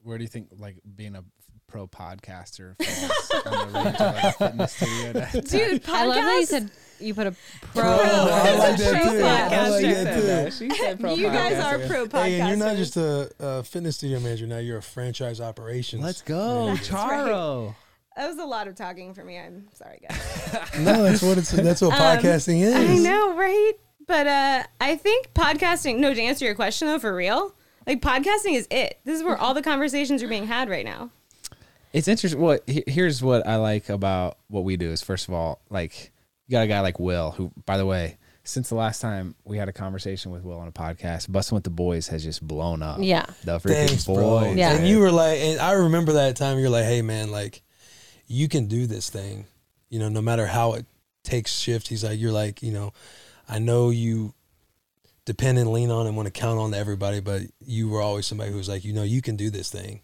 Where do you think like being a pro podcaster falls <laughs> on the range of like a fitness studio? to- Dude, I love that you said you put a pro. I like that Pro too. I like that too. She said pro you guys are podcaster. pro podcasters. Hey, and you're not just a, a fitness studio manager now. You're a franchise operations. Let's go, Charo. That was a lot of talking for me. I'm sorry, guys. <laughs> No, that's what it's. That's what podcasting is. Um, I know, right? But uh, I think podcasting. No, to answer your question though, for real, like podcasting is it. This is where all the conversations are being had right now. It's interesting. What here's what I like about what we do is first of all, like you got a guy like Will, who, by the way, since the last time we had a conversation with Will on a podcast, Bussin' with the Boys has just blown up. Yeah. the freaking Thanks, bro. boys. Yeah. And you were like, and I remember that time. You're like, hey, man, like, you can do this thing. You know, no matter how it takes shift. He's like, you're like, you know, I know you depend and lean on and want to count on everybody, but you were always somebody who was like, you know, you can do this thing.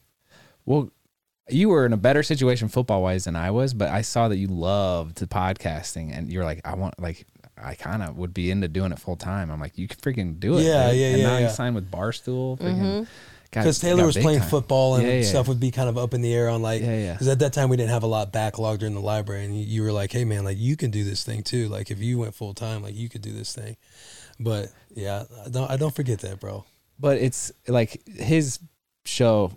Well, you were in a better situation football wise than I was, but I saw that you loved the podcasting, and you're like, I want like. I kind of would be into doing it full time. I'm like, you can freaking do it. Yeah, dude. yeah, And yeah, now yeah. you signed with Barstool. Freaking, mm-hmm. God, Because you Taylor was playing time. football and Yeah, yeah. stuff would be kind of up in the air on like, Yeah, yeah. Because at that time we didn't have a lot backlogged in the library, and you, you were like, "Hey man, like you can do this thing too. Like if you went full time, like you could do this thing." But yeah, I don't I don't forget that, bro. but it's like his show.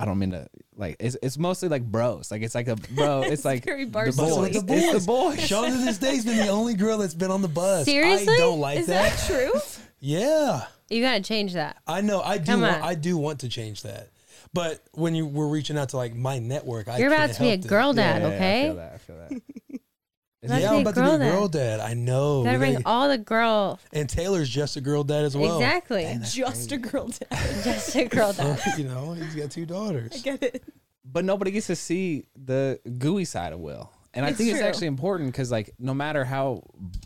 I don't mean to like. It's it's mostly like bros. Like it's like a bro. <laughs> It's like very the Barstool. boys. It's the It's boys. the boys. Shawn to this day's been the only girl that's been on the bus. Seriously? I don't like Is that. that true? <laughs> Yeah, You gotta change that. I know. I do. Want. I do want to change that. But when you were reaching out to like my network, I You're about can't to be a girl dad, Yeah, yeah, okay? I feel that. I feel that. About Yeah, I'm about to girl be a dad. girl dad. I know. You gotta bring gotta- all the girl. and Taylor's just a girl dad as well. exactly. <laughs> Just a girl dad. Just a girl dad. you know, he's got two daughters. I get it? but nobody gets to see the gooey side of Will. And I It's think it's actually important because, like, no matter how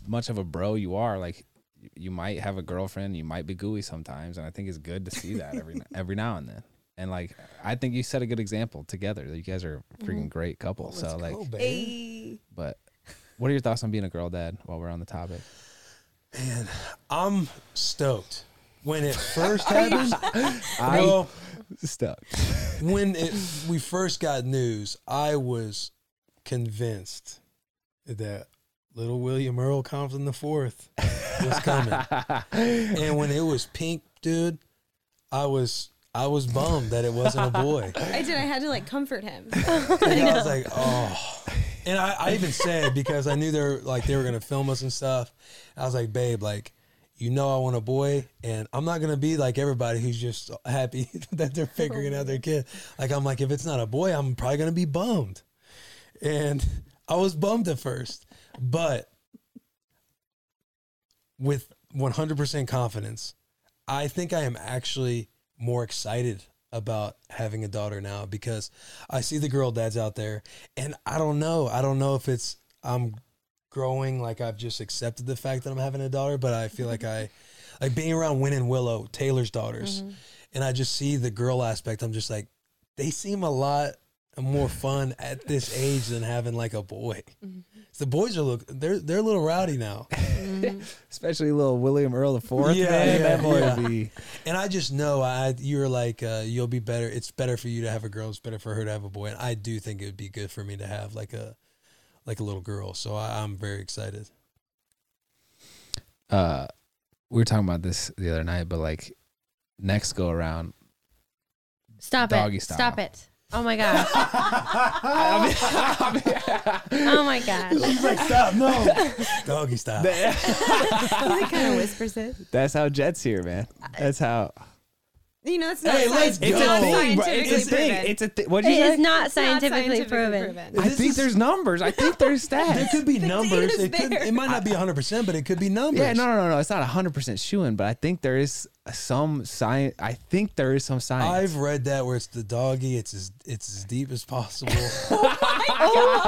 much of a bro you are, like, you- you might have a girlfriend, you might be gooey sometimes, and I think it's good to see that every <laughs> every now and then. And like, I think you set a good example together. You guys are a freaking mm-hmm. great couple. so Let's like, go, babe. But what are your thoughts on being a girl dad? While we're on the topic, Man, I'm stoked. When it <laughs> first happened, I well, stuck. when it <laughs> we first got news, I was convinced that little William Earl Compton the fourth was coming. <laughs> and when it was pink, dude, I was I was bummed that it wasn't a boy. I did. I had to like comfort him. And I was like, oh. And I, I even said because I knew they were like they were gonna film us and stuff. I was like, babe, like, you know I want a boy, and I'm not gonna be like everybody who's just happy <laughs> that they're oh, figuring out their kid. Like I'm like, if it's not a boy, I'm probably gonna be bummed. And I was bummed at first, but with 100% confidence, I think I am actually more excited about having a daughter now because I see the girl dads out there and I don't know. I don't know if it's I'm growing like I've just accepted the fact that I'm having a daughter, but I feel like I <laughs> like being around Win and Willow, Taylor's daughters, mm-hmm. and I just see the girl aspect. I'm just like, they seem a lot more fun at this age than having like a boy. Mm-hmm. The boys are look they're they're a little rowdy now. <laughs> Especially little William Earl the fourth. Yeah, man, yeah, that boy yeah. would be. And I just know I you're like uh, you'll be better. It's better for you to have a girl. It's better for her to have a boy. And I do think it would be good for me to have like a like a little girl. So I, I'm very excited. uh we were talking about this the other night, but like next go around, Stop Doggy it. style. Stop it. Oh my gosh. <laughs> oh my gosh. He's like, stop, no, <laughs> doggy style. <laughs> he kind of whispers it. that's how Jet's here, man. That's how You know, it's not, Hey, let's science- go. not It's a thing, bro. scientifically It's a thing. proven. It's a thing. What'd It say? is not It's not scientifically, proven. I This think is- there's numbers. I think there's stats. There could be numbers. data's It could. there. It might not be 100, percent but it could be numbers. Yeah, no, no, no, no. It's not hundred percent shooing, but I think there is some science. I think there is some science. I've read that where it's the doggy. It's as it's as deep as possible. <laughs> Oh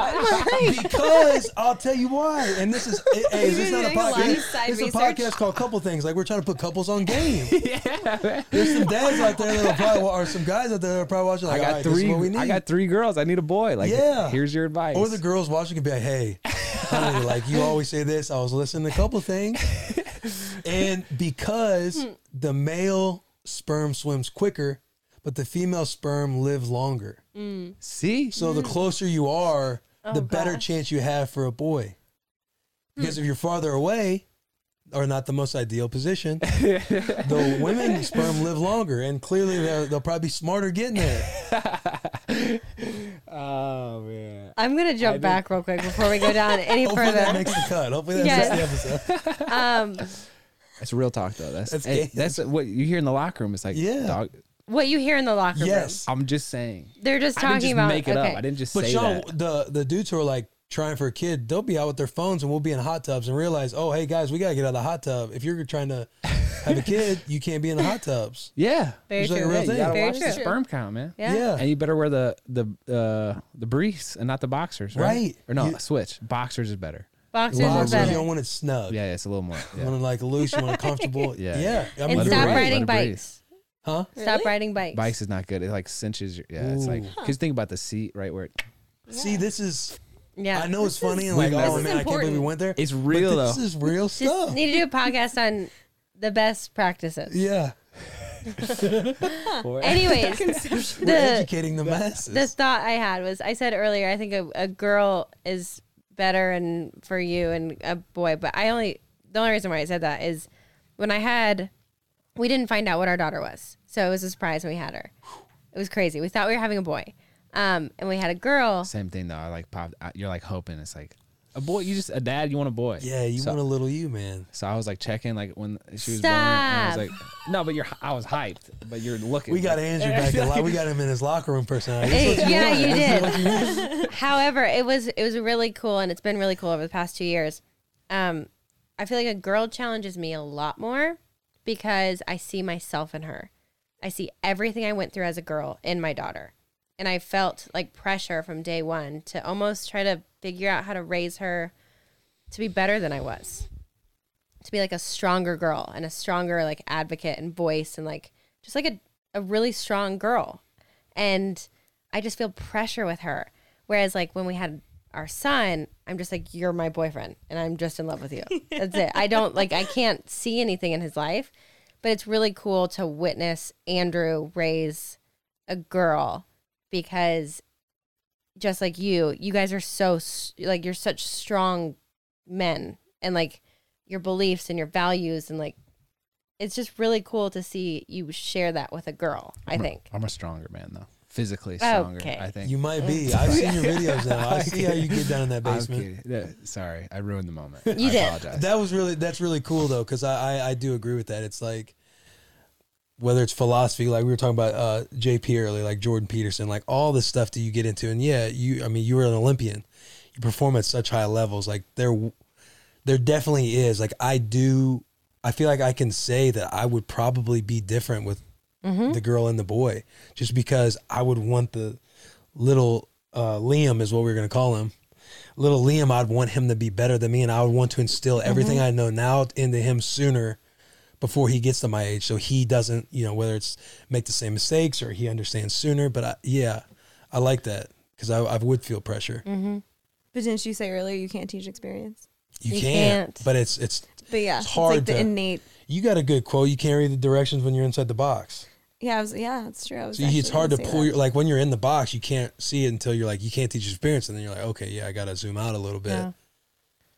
<laughs> oh because I'll tell you why. And this is hey, <laughs> hey, is this not a doing a lot of podcast? side It's a research. podcast called Couple Things. Like we're trying to put couples on game. yeah, There's some dads out there that'll probably wa- or some guys out there that'll probably watching. it. Like, I got right, this is three. what we need. I got three girls. I need a boy. Like, Yeah. here's your advice. or the girls watching can be like, hey, honey, like you always say this. I was listening to a couple things. And because hmm. The male sperm swims quicker, but the female sperm live longer. See, So the closer you are, the better gosh. chance you have for a boy. Because if you're farther away, or not the most ideal position, <laughs> the women sperm live longer, and clearly they're- they'll probably be smarter getting there. <laughs> oh man. I'm going to jump back real quick before we go down any <laughs> Hopefully that makes the cut. Hopefully that Yes. makes the episode. Um, That's real talk though. That's That's hey, that's what you hear in the locker room. It's like, Yeah. dog. what you hear in the locker Yes. I'm just saying. They're just talking I didn't talking just about. make it okay. up. I didn't just say that. But say Shawn, that. the the dudes who are like trying for a kid, they'll be out with their phones and we'll be in hot tubs and realize, oh, hey guys, we gotta get out of the hot tub. If you're trying to have a <laughs> kid, you can't be in the hot tubs. Yeah. Very It's like a true. real Yeah, you thing. gotta Very watch the true. sperm count, man. Yeah. Yeah. And you better wear the the uh the briefs and not the boxers, right? Right. Or no, You- switch. Boxers is better. Boxers Little are more Boxers, you don't want it snug. Yeah, it's a little more. You Yeah. want it like loose, you want it <laughs> comfortable. Yeah. yeah. I mean, And you're stop right. riding Let it breathe. bikes. Huh? Stop riding bikes. Bikes is not good. It like cinches your yeah. It's like Ooh. because think about the seat right where it, See, this is. Yeah. I know it's funny and We've like, oh never- man, I can't believe we important. went there. it's But real though. This is real Just stuff. need to do a podcast on the best practices. yeah, <laughs> <laughs> Anyways, we're the educating the masses. the thought I had was I said earlier I think a, a girl is better and for you and a boy, but I only the only reason why I said that is when I had we didn't find out what our daughter was, so it was a surprise when we had her. It was crazy. We thought we were having a boy, um, and we had a girl. Same thing though. I like pop. I- You're like hoping it's like a boy. You just a dad. You want a boy. yeah, you so, want a little you, man. So I was like checking like when she was born. And I was Stop. like, no, but you're. I was hyped, but you're looking. We got Andrew back. a lot. We got him in his locker room personality. This is Hey, yeah, want. you This is you did. <laughs> However, it was it was really cool, and it's been really cool over the past two years. Um, I feel like a girl challenges me a lot more because I see myself in her. I see everything I went through as a girl in my daughter, and I felt like pressure from day one to almost try to figure out how to raise her to be better than I was. To be like a stronger girl and a stronger like advocate and voice and like just like a, a really strong girl. And I just feel pressure with her. Whereas like when we had our son, I'm just like, you're my boyfriend and I'm just in love with you. <laughs> That's it. I don't like I can't see anything in his life. But it's really cool to witness Andrew raise a girl because just like you, you guys are so like you're such strong men and like your beliefs and your values and like it's just really cool to see you share that with a girl, I think. I'm a stronger man though. Physically stronger, Okay. I think. You might be. I've seen your videos now. I <laughs> see how you get down in that basement. Yeah, Sorry, I ruined the moment. You I did. apologize. That was really that's really cool though, because I, I I do agree with that. It's like whether it's philosophy, like we were talking about uh, JP earlier, like Jordan Peterson, like all the stuff that you get into, and yeah, you I mean you were an Olympian, you perform at such high levels. Like there, there definitely is. Like I do, I feel like I can say that I would probably be different with the girl and the boy, just because I would want the little uh, Liam is what we are gonna call him. Little Liam, I'd want him to be better than me, and I would want to instill everything I know now into him sooner before he gets to my age, so he doesn't, you know, whether it's make the same mistakes or he understands sooner. But I, yeah, I like that because I, I would feel pressure. Mm-hmm. But didn't you say earlier you can't teach experience? You, You can't, can't. but it's it's But yeah, It's it's, hard like the to- innate. you got a good quote. You can't read the directions when you're inside the box. Yeah, I was, yeah, that's true. I was So it's hard to pull that. your like when you're in the box, you can't see it until you're like you can't teach experience, and then you're like, okay, yeah, I got to zoom out a little bit. Yeah.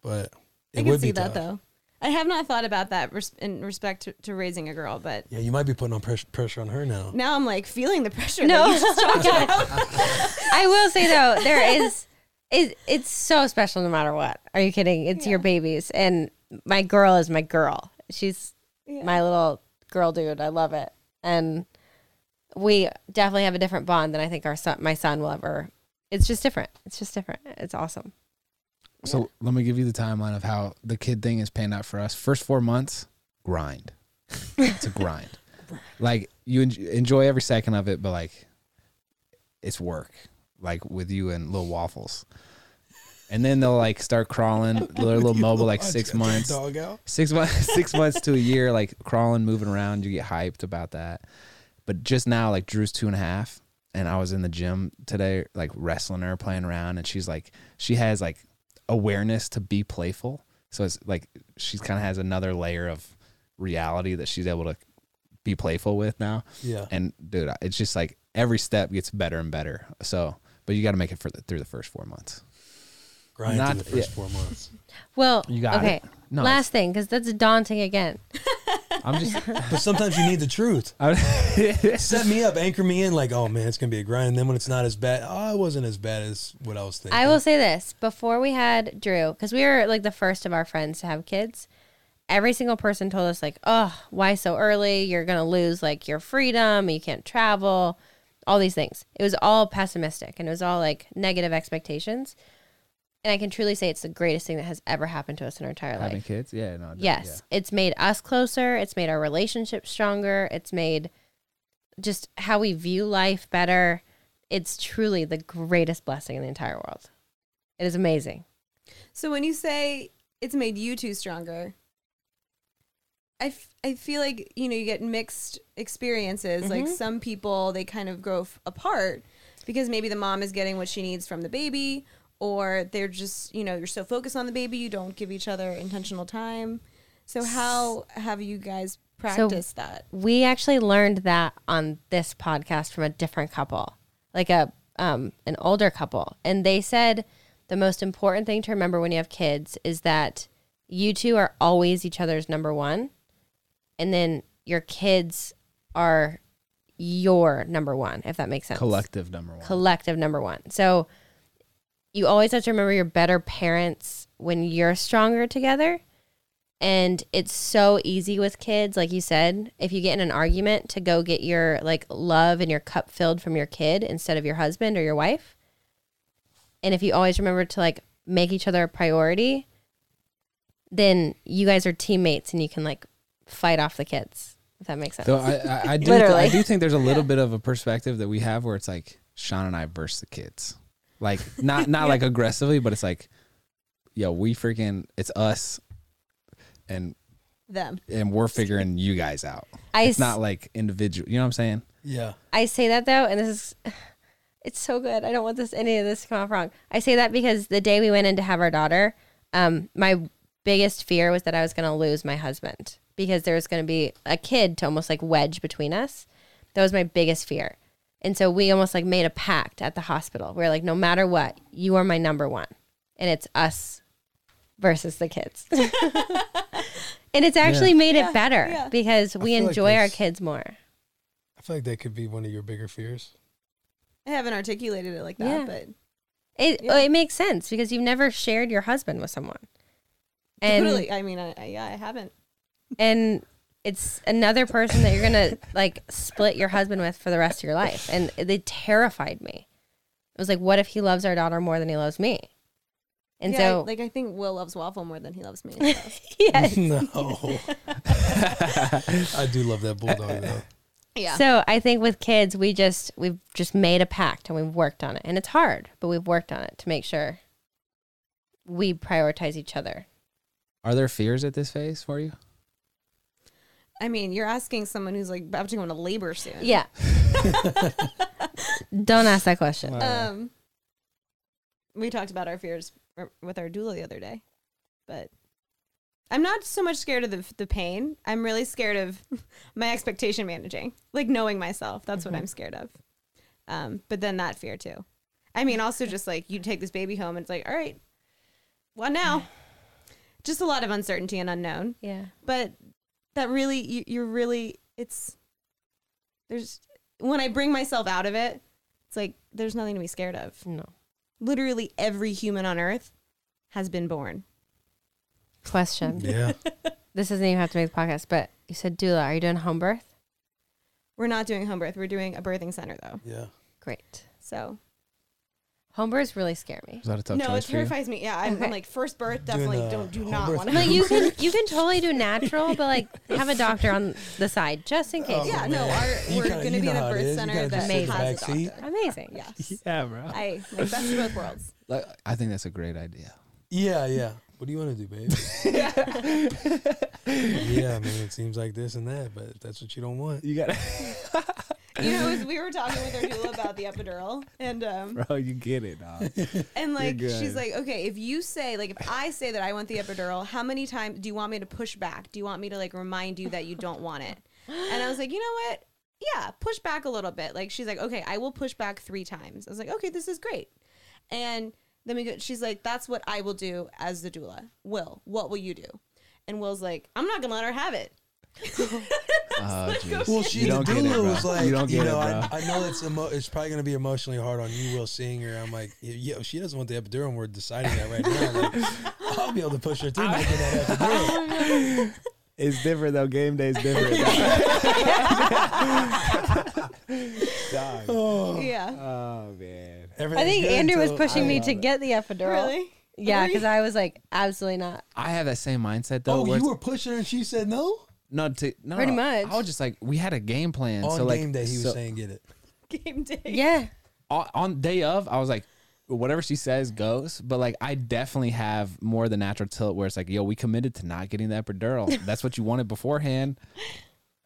But it I would can see be that tough. though. I have not thought about that res- in respect to, to raising a girl, but Yeah, you might be putting on pressure, pressure on her now. now I'm like feeling the pressure. No. that you just. <laughs> I will say though, there is it, it's so special no matter what. Are you kidding? It's your babies. And my girl is my girl. She's my little girl dude. I love it. And we definitely have a different bond than I think our son my son will ever it's just different. It's just different. It's awesome. So let me give you the timeline of how the kid thing is panned out for us. First four months, grind. it's a grind. <laughs> Like you en- enjoy every second of it, but like it's work. Like with you and little waffles, and then they'll like start crawling. <laughs> They're a little mobile, like six months. Six months <laughs> six months to a year like crawling moving around you get hyped about that but just now like drew's two and a half and i was in the gym today like wrestling her playing around and she's like she has like awareness to be playful so it's like she kind of has another layer of reality that she's able to be playful with now Yeah. and dude it's just like every step gets better and better so but you got to make it for the, through the first four months Grind Not- through the first yeah. four months. Well, You got okay. it. No, Last thing, because that's daunting again. <laughs> i'm just <laughs> But sometimes you need the truth. <laughs> Set me up, anchor me in, like, oh man, it's gonna be a grind. And then when it's not as bad, oh, it wasn't as bad as what I was thinking. I will say this before we had Drew, because we were like the first of our friends to have kids. Every single person told us like, "Oh, why so early? You're gonna lose like your freedom. You can't travel." All these things. It was all pessimistic, and it was all like negative expectations. And I can truly say it's the greatest thing that has ever happened to us in our entire having life. Having kids yeah no Yes, it's made us closer. It's made our relationship stronger. It's made just how we view life better. It's truly the greatest blessing in the entire world. It is amazing. So when you say it's made you two stronger, I, f- I feel like you know you get mixed experiences. Like mm-hmm. some people they kind of grow f- apart because maybe the mom is getting what she needs from the baby, or they're just you know you're so focused on the baby you don't give each other intentional time. So how have you guys practiced that? We actually learned that on this podcast from a different couple, like a um, an older couple, and they said the most important thing to remember when you have kids is that you two are always each other's number one, and then your kids are your number one, if that makes sense. collective number one collective number one. So you always have to remember you're better parents when you're stronger together. And it's so easy with kids, like you said, if you get in an argument to go get your like love and your cup filled from your kid instead of your husband or your wife. And if you always remember to like make each other a priority, then you guys are teammates and you can like fight off the kids. If that makes sense. So I, I, I <laughs> do, Literally. I do think there's a little bit of a perspective that we have where it's like Shawn and I versus the kids. Like not not like aggressively, but it's like, yo, we freaking it's us, and Them. and we're figuring you guys out. I It's s- not like individual. You know what I'm saying? Yeah. I say that though, and this is <sighs> it's so good. I don't want this any of this to come off wrong. I say that because the day we went in to have our daughter, um, my biggest fear was that I was gonna lose my husband because there was gonna be a kid to almost like wedge between us. That was my biggest fear. And so we almost like made a pact at the hospital. We are like, no matter what, you are my number one. And it's us versus the kids. <laughs> and it's actually made it better yeah. because we feel like enjoy our kids more. I feel like that could be one of your bigger fears. I haven't articulated it like that, Yeah. but It Yeah. it makes sense because you've never shared your husband with someone, and totally. I mean, I, I, yeah, I haven't. and it's another person that you're gonna like split your husband with for the rest of your life, and they terrified me. It was like, what if he loves our daughter more than he loves me? And yeah, so, I- like I think Will loves waffle more than he loves me. <laughs> and yes. <laughs> no. <laughs> I do love that bulldog though. yeah. So I think with kids, we just we've just made a pact and we've worked on it, and it's hard, but we've worked on it to make sure we prioritize each other. Are there fears at this phase for you? I mean, you're asking someone who's like about to go into labor soon. Yeah. <laughs> Don't ask that question. Um, we talked about our fears with our doula the other day, but I'm not so much scared of the the pain. I'm really scared of <laughs> my expectation managing, like knowing myself. That's what I'm scared of. Um, but then that fear too. I mean, also just like you take this baby home and it's like, all right, what now? <sighs> Just a lot of uncertainty and unknown Yeah. but that really you, you're really it's there's when i bring myself out of it it's like there's nothing to be scared of No. literally every human on earth has been born Question. Yeah. <laughs> This doesn't even have to make the podcast, but you said doula. Are you doing home birth? we're not doing home birth we're doing a birthing center though Yeah. Great. so Home births really scare me. Is that a tough no it choice for you? terrifies me yeah I'm, I'm like first birth Doing definitely the don't do not birth want to. Like you can you can totally do natural, but like have a doctor on the side just in case. yeah oh, no our, You we're kinda- gonna you be in know a it birth is. You center gotta that just sit has a back seat. doctor Amazing. yes <laughs> Yeah, bro. i like best of both worlds Like, I think that's a great idea. Yeah, yeah. What do you want to do, babe? <laughs> yeah, I mean, it seems like this and that, but that's what you don't want. You got, <laughs> you know was- we were talking with our doula about the epidural and um bro. You get it, dog. And like she's like, okay, if you say like if I say that I want the epidural, how many times do you want me to push back? Do you want me to like remind you that you don't want it? And I was like, you know what? Yeah, push back a little bit. Like she's like, okay, I will push back three times. I was like, okay, this is great. And then we go. She's like, that's what I will do as the doula. Will, what will you do? And Will's like, I'm not gonna let her have it. <laughs> Oh, jeez. Well, she the don't it, doula was like, You you, don't get know, it, I. I know it's emo- it's probably gonna be emotionally hard on you, Will, seeing her. I'm like, yeah, she doesn't want the epidural. and We're deciding that right now. Like, <laughs> I'll be able to push her through making that epidural. <laughs> It's different though. Game day is <laughs> different. Dog. Oh, Yeah. Oh man. I think Andrew was pushing me to it. get the epidural. Really? Yeah, because I was like, absolutely not. I have that same mindset though. Oh, you were pushing her and she said no. No, to, no, Pretty much. I was just like, we had a game plan. On so like, game day, he was so- saying get it. Game day. Yeah. on, on day of, I was like, whatever she says goes. But like, I definitely have more of the natural tilt where it's like, yo, we committed to not getting the epidural. <laughs> That's what you wanted beforehand.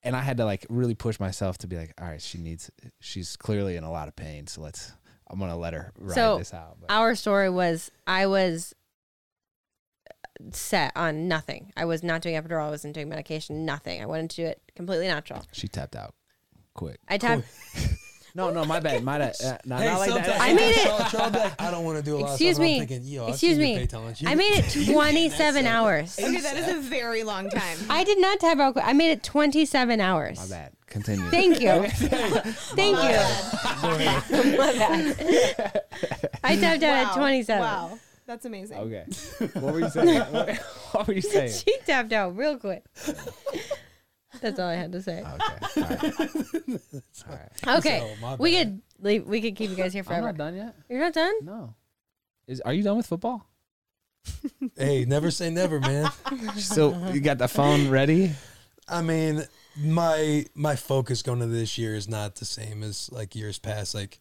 And I had to like really push myself to be like, all right, she needs, she's clearly in a lot of pain. So let's, I'm gonna let her ride So, this out. But Our story was I was set on nothing. I was not doing epidural. I wasn't doing medication. Nothing. I wanted to do it completely natural. she tapped out quick. I tapped. <laughs> No, no, my bad, my bad. Uh, not, Hey, not like that. I made it- Charles, Charles be like, I don't want to do a lot. Excuse of stuff. me. I'm thinking, yo, Excuse me. pay talents. You- I made it <laughs> 27 hours. Okay, that is a very long time. I did not tap out. quick. I made it 27 hours. My bad. Continue. Thank you. <laughs> Thank you. My bad. I tapped out at 27. Wow, that's amazing. Okay. <laughs> What were you saying? what, what were you <laughs> saying? She tapped out real quick. <laughs> That's all I had to say. Okay. All right. All right. Okay, So, my we bad. could leave, we could keep you guys here forever. I'm forever. not done yet. You're not done? No. Is are you done with football? Hey, never say never, man. So you got the phone ready? I mean, my my focus going into this year is not the same as like years past. Like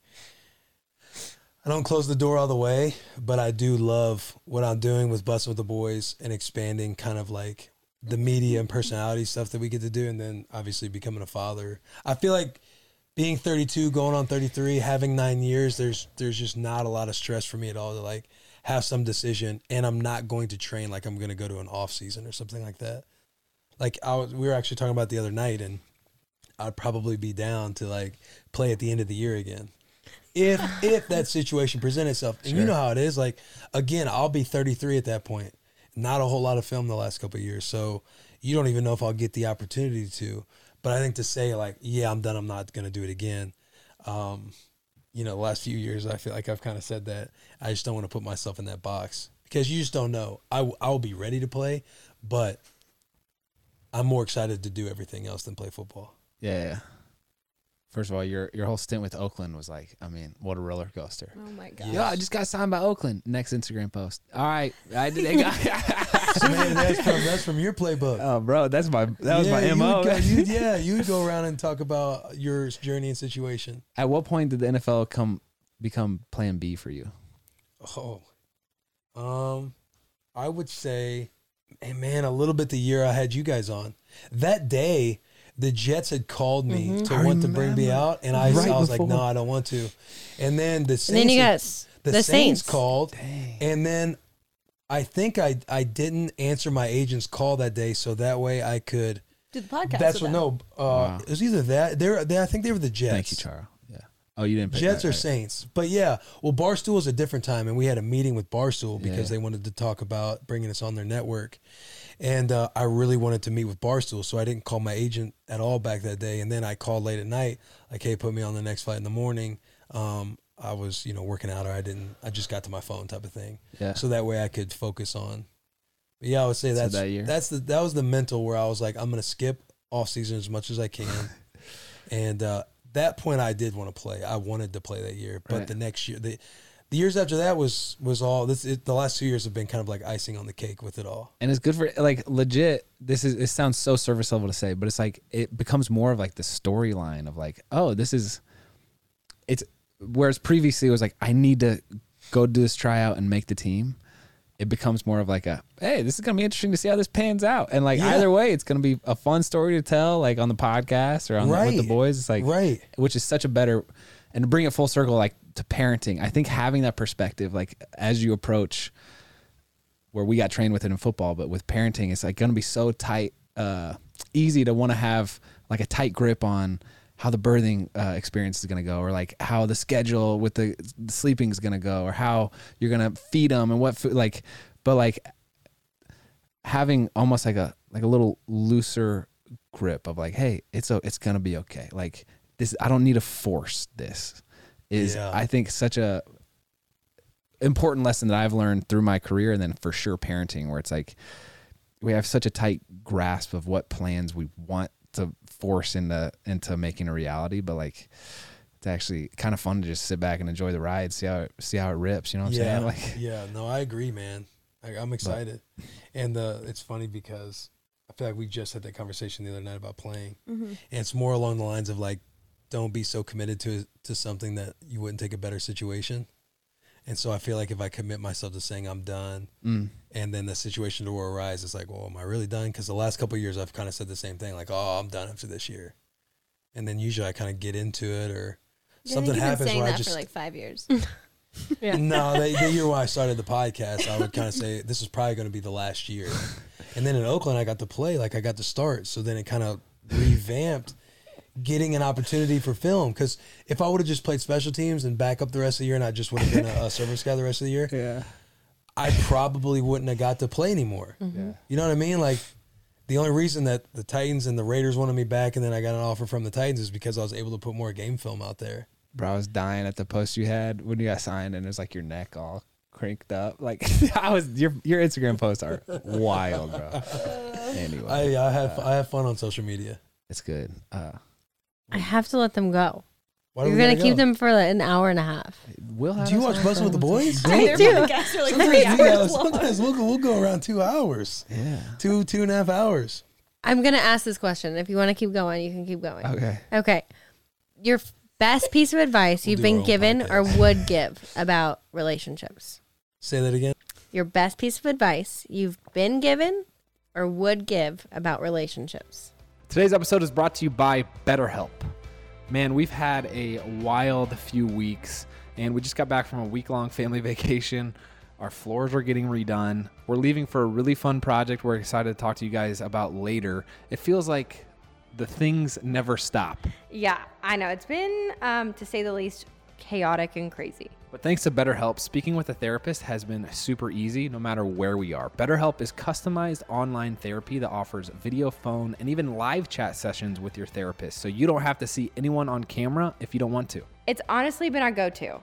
I don't close the door all the way, but I do love what I'm doing with Bussin' with the Boys and expanding kind of like the media and personality stuff that we get to do, and then obviously becoming a father. I feel like being 32, going on 33, having nine years, there's there's just not a lot of stress for me at all to like have some decision, and I'm not going to train like I'm going to go to an off season or something like that. Like I was, we were actually talking about the other night, and I'd probably be down to like play at the end of the year again. If <laughs> if that situation present itself. And you know how it is. Like again, I'll be 33 at that point. Not a whole lot of film the last couple of years. So you don't even know if I'll get the opportunity to. But I think to say like, yeah, I'm done, I'm not gonna do it again. Um, you know, the last few years I feel like I've kind of said that. I just don't want to put myself in that box. Because you just don't know. I w- I'll be ready to play, but I'm more excited to do everything else than play football. Yeah. Yeah. First of all, your your whole stint with Oakland was like, I mean, what a roller coaster. Oh my god. Yeah, I just got signed by Oakland. Next Instagram post. All right, I did. They got, <laughs> Man, that's from that's from your playbook. oh, bro, that's my that was yeah, my you mo. would go- <laughs> you- yeah, you would go around and talk about your journey and situation. At what point did the NFL come become Plan B for you? Oh, um, I would say, and man, a little bit the year I had you guys on. That day, the Jets had called me to I want to bring me out, and I, Right I was like, before. no, I don't want to. And then the Saints, And then you got the, the Saints, Saints. called, and then I think I I didn't answer my agent's call that day, so that way I could. Do the podcast. That's with what no. Uh, Wow. It was either that. They're they, I think they were the Jets. Thank you, Charo. Yeah. Oh, you didn't. Pick Jets that, or right. Saints. But yeah, well, Barstool was a different time, and we had a meeting with Barstool because Yeah. they wanted to talk about bringing us on their network. And uh, I really wanted to meet with Barstool, so I didn't call my agent at all back that day. And then I called late at night, like, "Hey, put me on the next flight in the morning." Um, I was, you know, working out, or I didn't. I just got to my phone, type of thing. Yeah. So that way I could focus on. But yeah, I would say So that's that year? that's the that was the mental where I was like, I'm gonna skip off season as much as I can, <laughs> and uh, that point I did want to play. I wanted to play that year, but Right. the next year, the the years after that was was all this. It, the last two years have been kind of like icing on the cake with it all. and it's good for like legit this is it sounds so surface level to say but it's like it becomes more of like the storyline of like oh this is it's whereas previously it was like i need to go do this tryout and make the team it becomes more of like a hey this is gonna be interesting to see how this pans out and like Yeah. either way it's gonna be a fun story to tell like on the podcast or on the, with the boys it's like Right. which is such a better and to bring it full circle like to parenting i think having that perspective like as you approach where we got trained with it in football, but with parenting, it's like going to be so tight, uh, easy to want to have like a tight grip on how the birthing uh, experience is going to go, or like how the schedule with the, the sleeping is going to go, or how you're going to feed them and what food, like, but like having almost like a like a little looser grip of like, hey, it's a, it's going to be okay. Like this, I don't need to force this. Is Yeah. I think such a important lesson that I've learned through my career and then for sure parenting where it's like we have such a tight grasp of what plans we want to force into into making a reality but like it's actually kind of fun to just sit back and enjoy the ride see how it, see how it rips you know what I'm yeah, saying like <laughs> yeah. No, I agree, man. I, I'm excited, and uh, it's funny because I feel like we just had that conversation the other night about playing, and it's more along the lines of like, don't be so committed to to something that you wouldn't take a better situation. And so I feel like if I commit myself to saying I'm done, mm, and then the situation will arise, it's like, well, am I really done? Because the last couple of years I've kind of said the same thing, like, oh, I'm done after this year, and then usually I kind of get into it or Yeah, something think you've been happens saying where I that just for like five years. <laughs> <laughs> no, the, the <laughs> year when I started the podcast, I would kind of say this is probably going to be the last year. And then in Oakland, I got to play, like I got to start. So then it kind of revamped getting an opportunity for film. Because if I would have just played special teams and back up the rest of the year, and I just would have been a, a service guy the rest of the year, <laughs> yeah I probably wouldn't have got to play anymore. yeah You know what I mean? Like the only reason that the Titans and the Raiders wanted me back, and then I got an offer from the Titans, is because I was able to put more game film out there. bro I was dying at the post you had when you got signed and it was like your neck all cranked up like <laughs> I was your your Instagram posts are wild bro <laughs> anyway I, I have I have fun on social media. it's good uh I have to let them go. Why do You're we gonna gotta keep go? them for like an hour and a half. We'll Do you watch Bussin' with the Boys? Their do. podcasts are like Sometimes, three we go, hours long. sometimes we'll go, we'll go around two hours, yeah two two and a half hours. I'm gonna ask this question. If you want to keep going, you can keep going. okay Okay. Your f- best piece of advice you've do been our own given or podcast. would give about relationships? Say that again. Your best piece of advice you've been given or would give about relationships? Today's episode is brought to you by BetterHelp. Man, we've had a wild few weeks, and we just got back from a week long family <laughs> vacation. Our floors are getting redone. We're leaving for a really fun project we're excited to talk to you guys about later. It feels like the things never stop. Yeah, I know. It's been, um, to say the least, chaotic and crazy. But thanks to BetterHelp, speaking with a therapist has been super easy no matter where we are. BetterHelp is customized online therapy that offers video, phone, and even live chat sessions with your therapist, so you don't have to see anyone on camera if you don't want to. It's honestly been our go to.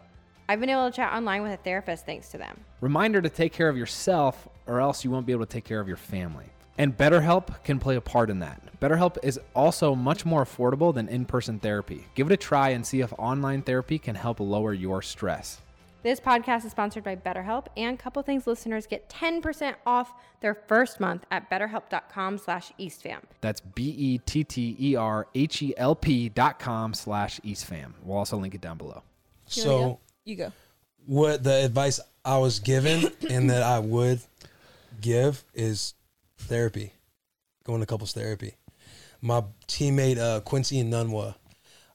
I've been able to chat online with a therapist thanks to them. Reminder to take care of yourself, or else you won't be able to take care of your family. And BetterHelp can play a part in that. BetterHelp is also much more affordable than in person therapy. Give it a try and see if online therapy can help lower your stress. This podcast is sponsored by BetterHelp, and Couple Things listeners get 10% off their first month at betterhelp.com slash eastfam. That's B E T T E R H E L P dot com slash EastFam. We'll also link it down below. You So go? you go. what the advice I was given and that I would give is therapy, going to couples therapy. My teammate uh, Quincy Enunwa,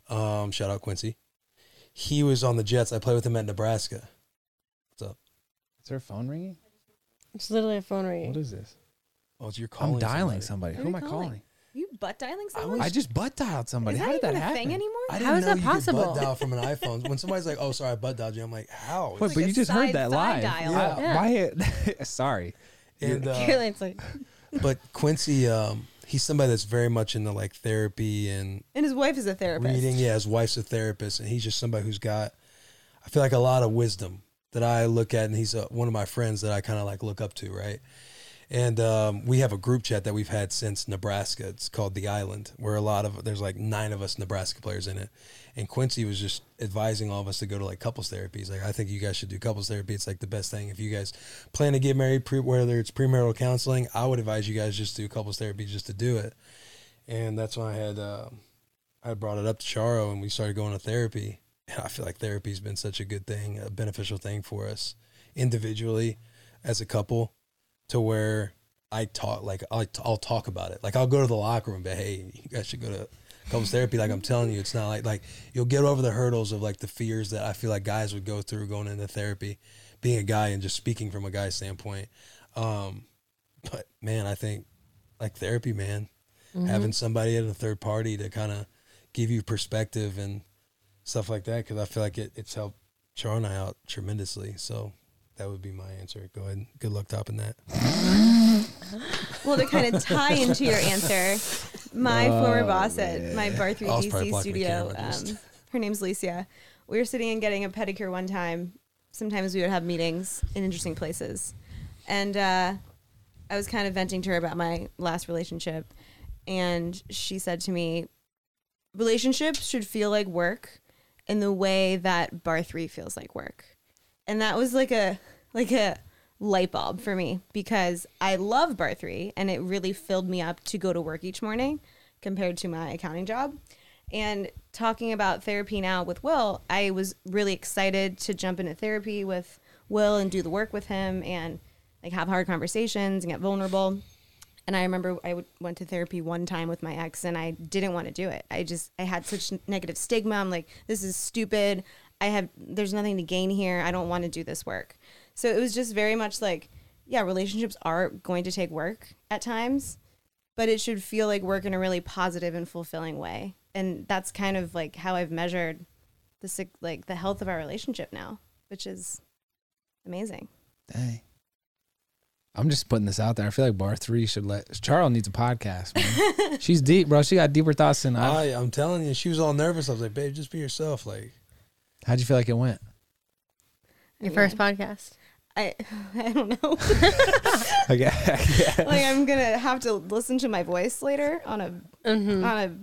um, shout out Quincy. He was on the Jets. I played with him at Nebraska. What's up? Is there a phone ringing? It's literally a phone ringing. What is this? Oh, it's you're calling. I'm dialing somebody. Who Who are am I calling? calling? you butt dialing someone? I just butt dialed somebody. is that How did even that a happen? thing anymore? I didn't is know that you possible? could butt dial from an <laughs> iPhone. When somebody's like, "Oh, sorry, I butt dialed you," I'm like, "How?" Wait, like but a you just heard that side live. dial. Yeah. Yeah. Why? <laughs> sorry. and uh, <laughs> Caroline's like, but Quincy, um, he's somebody that's very much into like therapy and and his wife is a therapist. reading. Yeah, his wife's a therapist, and he's just somebody who's got, I feel like a lot of wisdom that I look at, and he's uh one of my friends that I kind of like look up to, right? And um, we have a group chat that we've had since Nebraska. It's called the Island, where a lot of there's like nine of us Nebraska players in it. And Quincy was just advising all of us to go to like couples therapy. He's like, I think you guys should do couples therapy. It's like the best thing. If you guys plan to get married, pre- whether it's premarital counseling, I would advise you guys just do couples therapy just to do it. And that's when I had uh, I brought it up to Charo, and we started going to therapy. And I feel like therapy's been such a good thing, a beneficial thing for us individually, as a couple, to where I talk like I'll, I'll talk about it. Like I'll go to the locker room, but hey, you guys should go to couples therapy. Like I'm telling you, it's not like like you'll get over the hurdles of like the fears that I feel like guys would go through going into therapy, being a guy and just speaking from a guy's standpoint. Um, but man, I think like therapy, man, having somebody at a third party to kind of give you perspective and stuff like that, because I feel like it, it's helped Char and I out tremendously. So that would be my answer. Go ahead. Good luck topping that. <laughs> Well, to kind of tie into your answer, my Oh, former boss at my Barre3 I was DC probably blocking the studio, um, her name's Licia. We were sitting and getting a pedicure one time. Sometimes we would have meetings in interesting places. And uh, I was kind of venting to her about my last relationship. And she said to me, relationships should feel like work in the way that Barre3 feels like work and that was like a like a light bulb for me because I love Barre3 and it really filled me up to go to work each morning compared to my accounting job and talking about therapy now with Will I was really excited to jump into therapy with Will and do the work with him and like have hard conversations and get vulnerable and I remember I went to therapy one time with my ex, and I didn't want to do it. I just I had such negative stigma. I'm like, this is stupid. I have there's nothing to gain here. I don't want to do this work. So it was just very much like, yeah, relationships are going to take work at times, but it should feel like work in a really positive and fulfilling way. And that's kind of like how I've measured the sick, like the health of our relationship now, which is amazing. Dang. I'm just putting this out there. I feel like Barre3 should let Charo needs a podcast. Man. <laughs> She's deep, bro. She got deeper thoughts than I. I, I'm telling you, she was all nervous. I was like, babe, just be yourself. Like, How'd you feel like it went? your first podcast. I <laughs> I don't know. <laughs> Okay. <laughs> like I'm gonna have to listen to my voice later on a Mm-hmm. on a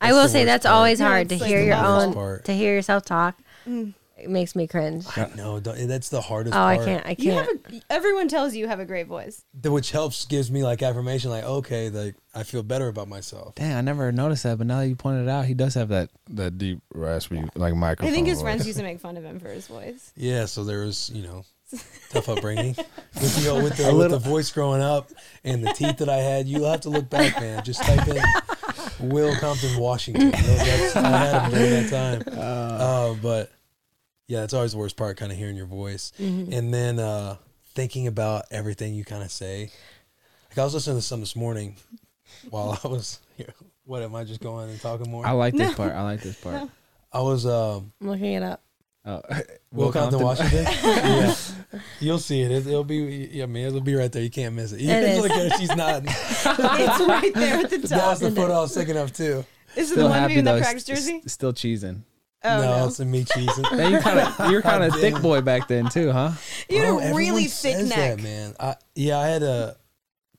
I will say that's part. always No, hard to it's like hear your own part. to hear yourself talk. Mm. It makes me cringe. I know don't- that's the hardest Oh, I part. can't. I You can't. have a, everyone tells you you have a great voice. The- which helps gives me like affirmation, like okay, like I feel better about myself. Dang, I never noticed that, but now that you pointed it out, he does have that that deep raspy like microphone. I think his voice. friends used to <laughs> make fun of him for his voice. Yeah, so there was you know tough <laughs> upbringing with the with the, with the voice growing up and the teeth that I had. You have to look back, man. Just type in Will Compton, Washington. That's, I had him during that time. Uh, but yeah, it's always the worst part, kind of hearing your voice, and then uh, thinking about everything you kind of say. Like I was listening to some this morning while I was here. What am I just going and talking more? I like this part. I like this part. I was um, I'm looking it up. Oh, <laughs> Will Compton, Washington. <laughs> yeah, you'll see it. it. It'll be. Yeah, man, it'll be right there. You can't miss it. You It is. look at her. She's not. <laughs> it's right there at the top. That's the photo I was thinking of too. Is it Still the one of happy in the s- practice jersey? s- Still cheesing. Oh no, no, it's a me cheese. <laughs> Yeah, you kind of <laughs> you're kind of thick boy back then too, huh? you had Oh, a really thick says neck. That, man. I, yeah, I had a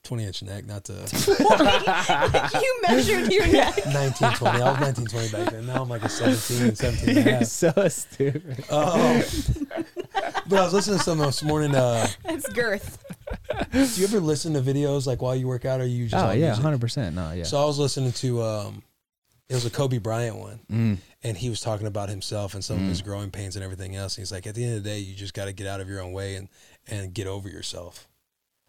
20 inch neck, not to <laughs> you measured your neck. 19, 20. I was 19, 20 back then. Now I'm like a 17, 17 and a You're half. so stupid. Um, but I was listening to something this morning. Uh, It's girth. do you ever listen to videos like while you work out or you just Oh yeah, music? hundred percent. No, yeah. So I was listening to um, it was a Kobe Bryant one, Mm. And he was talking about himself and some of his growing pains and everything else. And he's like, at the end of the day, you just got to get out of your own way and and get over yourself.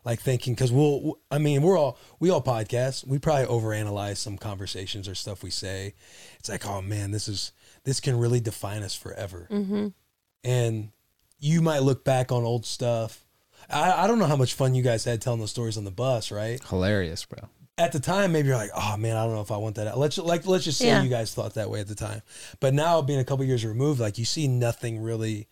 Like thinking, because we'll, I mean, we're all we all podcast. We probably overanalyze some conversations or stuff we say. It's like, oh man, this is this can really define us forever. Mm-hmm. And you might look back on old stuff. I, I don't know how much fun you guys had telling those stories on the bus, right? Hilarious, bro. At the time, maybe you're like, oh man, I don't know if I want that. Let's like let's just say Yeah. you guys thought that way at the time, but now being a couple years removed, like you see nothing really,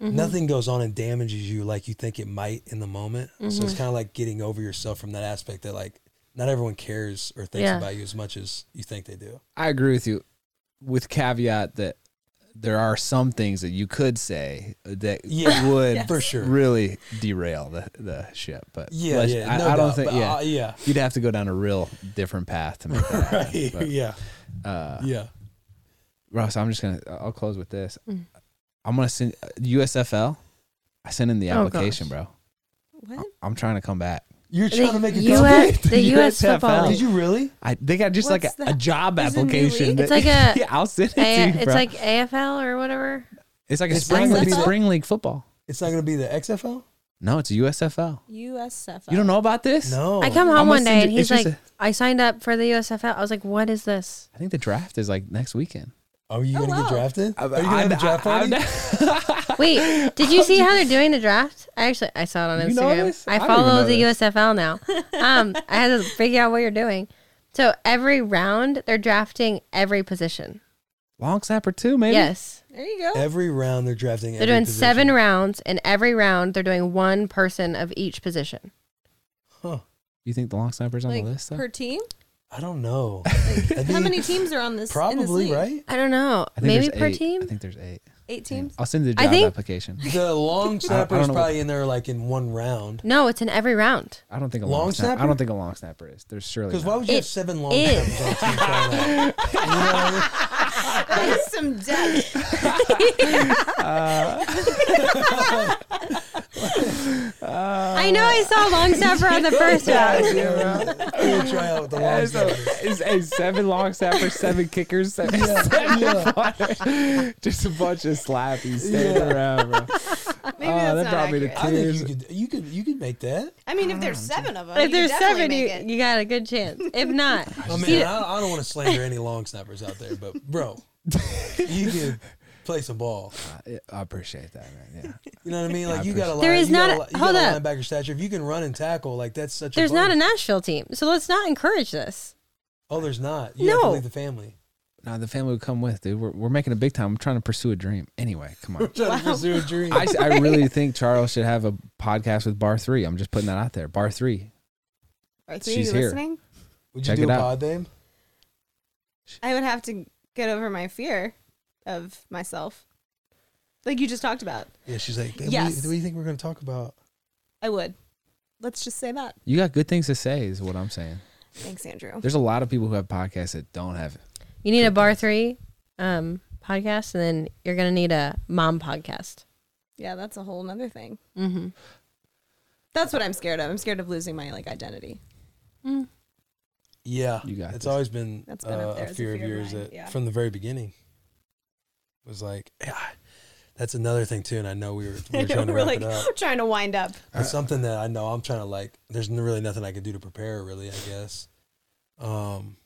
Mm-hmm. nothing goes on and damages you like you think it might in the moment. So Mm-hmm. it's kind of like getting over yourself from that aspect that like not everyone cares or thinks Yeah. about you as much as you think they do. I agree with you, with caveat that there are some things that you could say that Yeah, <laughs> would for sure. really derail the the ship. But Yeah, yeah, I, no I don't doubt, think. Yeah, uh, yeah, you'd have to go down a real different path to make that <laughs> happen. right, But, yeah, uh, yeah. Ross, I'm just gonna. I'll close with this. Mm. I'm gonna send USFL. I sent in the Oh, application, gosh. bro. What? I'm trying to come back. You're trying to make a US, comeback. the U.S. USFL. football. Did you really? I they got just like What's a, a that? job There's application. league? It's like a- <laughs> yeah. I'll send it A- to you, it's bro. like AFL or whatever. it's like a It's spring not it's gonna be spring league football. It's not going to be the XFL. No, it's USFL. USFL. You don't know about this? No, I come I'm home one day and he's like, just I signed up for the USFL. I was like, what is this? I think the draft is like next weekend. Oh, oh, Are you Oh, going to wow. get drafted? Are you going to have a draft party? <laughs> Wait, did you <laughs> see how they're doing the draft? I actually I saw it on You know Instagram. this? I I didn't follow know the this. USFL now. <laughs> Um, I had to figure out what you're doing. So every round they're drafting every position. Long snapper too, maybe. Yes, There you go. Every round they're drafting. they're every doing position. seven rounds, and every round they're doing one person of each position. Huh. You think the long snapper's on like the list? Though? per team. I don't know. That'd How be- many teams are on this? in this Probably league? right. I don't know, I think maybe there's per eight. team. I think there's eight. Eight teams. I'll send you the I job think- application. The long <laughs> snapper is know probably in there like in one round. No, it's in every round. I don't think a Long long, snapper. I snapper? don't think a long snapper is. There's surely Because not. why would you have It seven long is. snappers on a team trying out? <laughs> You know what I mean? That is some depth. <laughs> I know I saw long snapper on the first round. I'm gonna try out with the long Yeah, so snapper. it's, it's seven long snappers, seven kickers, seven, Yeah, <laughs> just a bunch of slappies standing around, bro. Maybe Oh, that's that not brought me to accurate. I think tears. you could, you could, you could make that. I mean, if there's ah, seven of them, If there's could definitely seven, you, it. you got a good chance. If <laughs> not, I See, mean, I, I don't want to slander any long snappers out there, but bro, <laughs> you could play some ball. Uh, I, I appreciate that, man. Yeah. <laughs> You know what I mean? Like I you got a There line, is you got not a, a- you hold got up. a linebacker stature. If you can run and tackle, like that's such. there's a not a bonus. Nashville team, so let's not encourage this. Oh, there's not. You have to No. leave the family. No, the family would come with, dude. We're, we're making a big time. I'm trying to pursue a dream. Anyway, come on. <laughs> Trying to pursue a dream. I, I <laughs> really think Charo should have a podcast with Barre3. I'm just putting that out there. Barre3. Are She's you here. listening? Would check you do it a out. pod name? I would have to get over my fear of myself, like you just talked about. Yeah, she's like, "Babe, Yes. what, do you, what do you think we're going to talk about? I would. Let's just say that. You got good things to say, is what I'm saying. Thanks, Andrew. There's a lot of people who have podcasts that don't have it. You need a Barre3 um, podcast, and then you're gonna need a mom podcast. Yeah, that's a whole nother thing. Mm-hmm. That's what I'm scared of. I'm scared of losing my like identity. Yeah, You got It's this. always been, That's been up uh, there a as a fear of fear of yours that yeah. from the very beginning was like, yeah, that's another thing too. And I know we were, we were <laughs> trying to We're wrap like it up. <laughs> trying to wind up. It's something that I know I'm trying to like. There's really nothing I can do to prepare. Really, I guess. Um,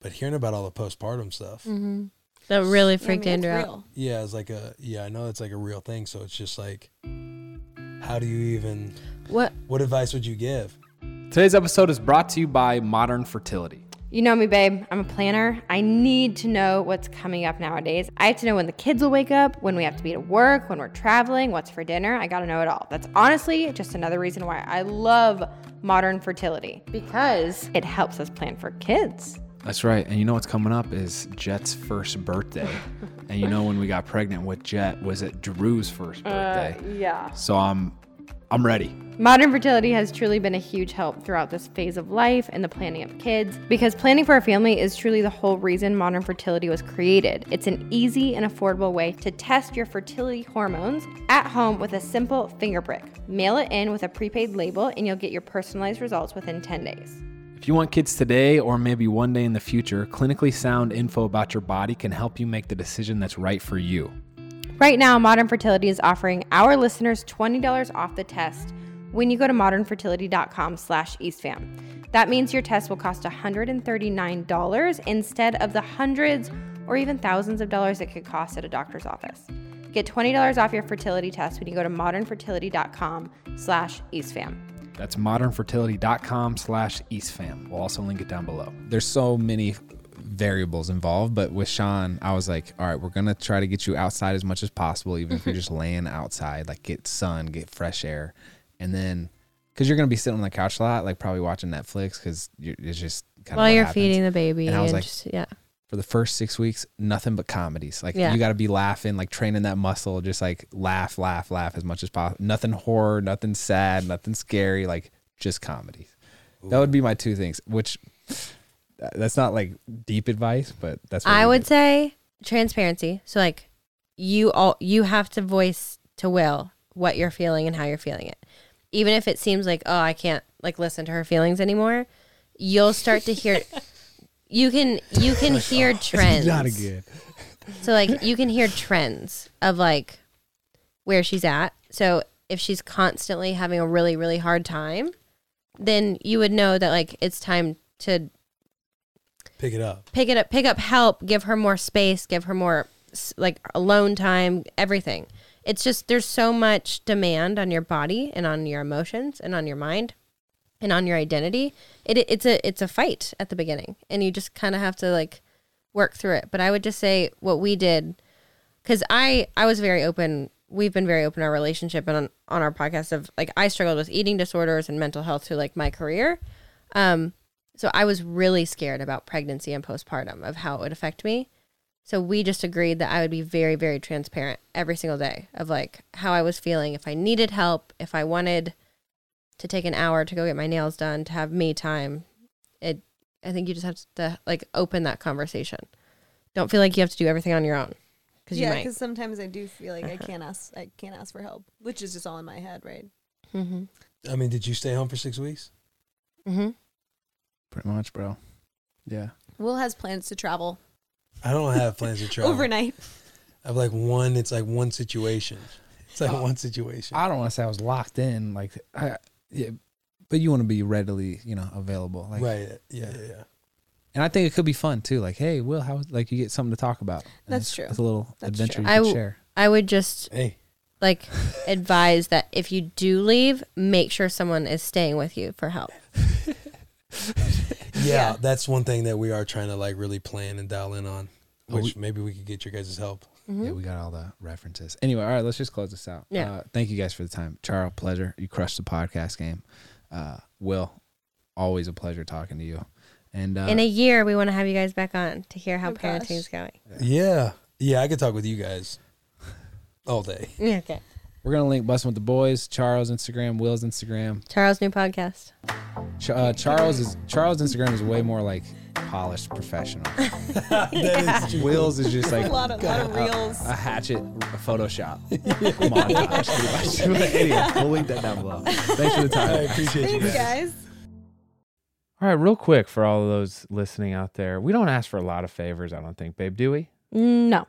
but hearing about all the postpartum stuff, Mm-hmm. That really I mean, freaked it's Andrew out. yeah, it's like a yeah. I know it's like a real thing. So it's just like, how do you even? What? What advice would you give? Today's episode is brought to you by Modern Fertility. You know me, babe. I'm a planner. I need to know what's coming up nowadays. I have to know when the kids will wake up, when we have to be to work, when we're traveling, what's for dinner. I gotta know it all. That's honestly just another reason why I love modern fertility because it helps us plan for kids. That's right. And you know what's coming up is Jett's first birthday. and you know when we got pregnant with Jet was it Drew's first uh, birthday. Yeah. so I'm I'm ready. Modern fertility has truly been a huge help throughout this phase of life and the planning of kids because planning for a family is truly the whole reason modern fertility was created. It's an easy and affordable way to test your fertility hormones at home with a simple finger prick. Mail it in with a prepaid label and you'll get your personalized results within 10 days. If you want kids today or maybe one day in the future, clinically sound info about your body can help you make the decision that's right for you. Right now, Modern Fertility is offering our listeners $20 off the test when you go to modernfertility.com slash eastfam. That means your test will cost $139 instead of the hundreds or even thousands of dollars it could cost at a doctor's office. Get $20 off your fertility test when you go to modernfertility.com slash eastfam. That's modernfertility.com slash eastfam. We'll also link it down below. There's so many variables involved, but with Shawn, I was like, all right, we're gonna try to get you outside as much as possible, even if you're <laughs> just laying outside, like get sun, get fresh air, and then because you're gonna be sitting on the couch a lot, like probably watching Netflix, because it's just kind of While of you're feeding the baby, And and, I was like- just, yeah, for the first six weeks, nothing but comedies. Like Yeah. you got to be laughing, like training that muscle, just like laugh, laugh, laugh as much as possible. Nothing horror, nothing sad, nothing scary, like just comedies. That would be my two things. Which that's not like deep advice, but that's I would say transparency. So like you all you have to voice to Will what you're feeling and how you're feeling it. Even if it seems like, oh, I can't like listen to her feelings anymore, you'll start to hear <laughs> you can you can hear <laughs> trends. not good. So like you can hear trends of like where she's at. So if she's constantly having a really really hard time, then you would know that like it's time to Pick it up. pick it up pick up help give her more space give her more like alone time everything. It's just there's so much demand on your body and on your emotions and on your mind and on your identity. It, it's a it's a fight at the beginning and you just kind of have to like work through it. But i would just say what we did because i i was very open we've been very open our relationship and on, on our podcast of like i struggled with eating disorders and mental health through like my career. Um so I was really scared about pregnancy and postpartum of how it would affect me. So we just agreed that I would be very, very transparent every single day of like how I was feeling, if I needed help, if I wanted to take an hour to go get my nails done, to have me time. It I think you just have to like open that conversation. Don't feel like you have to do everything on your own. Because Yeah, because sometimes I do feel like I can't ask. I can't ask for help, which is just all in my head, right? Mm-hmm. I mean, did you stay home for six weeks? Mm-hmm. Pretty much, bro. Yeah. Will has plans to travel I don't have plans to <laughs> travel. overnight. I have like one. It's like one situation. It's like uh, one situation. I don't want to say I was locked in, like, I, yeah, but you want to be readily, you know, available. Like, right. Yeah. Yeah. Yeah. And I think it could be fun too. Like, hey, Will, how like you get something to talk about. That's it's- true. It's a little That's adventure true. you I can w- share. I would just Hey. like <laughs> advise that if you do leave, make sure someone is staying with you for help. <laughs> Yeah, Yeah. that's one thing that we are trying to like really plan and dial in on, Oh, which maybe we could get your guys' help. Yeah, we got all the references. Anyway, all right, let's just close this out. Yeah. Uh, thank you guys for the time. Charo, pleasure. You crushed the podcast game. Uh, Will, always a pleasure talking to you. And uh, In a year, we want to have you guys back on to hear how Oh, gosh. parenting is going. Yeah, yeah, I could talk with you guys all day. Yeah, okay. We're gonna link Bussin' with the Boys, Charo's Instagram, Will's Instagram. Charo's new podcast. Ch- uh, Charles is Charo's Instagram is way more like polished professional. <laughs> That is true. Will's is just like a lot of, lot of reels. a hatchet a Photoshop <laughs> montage. pretty much. But anyway, we'll link that down below. <laughs> Thanks for the time. I time. appreciate you guys. guys. All right, real quick for all of those listening out there, we don't ask for a lot of favors, I don't think, babe, do we? No.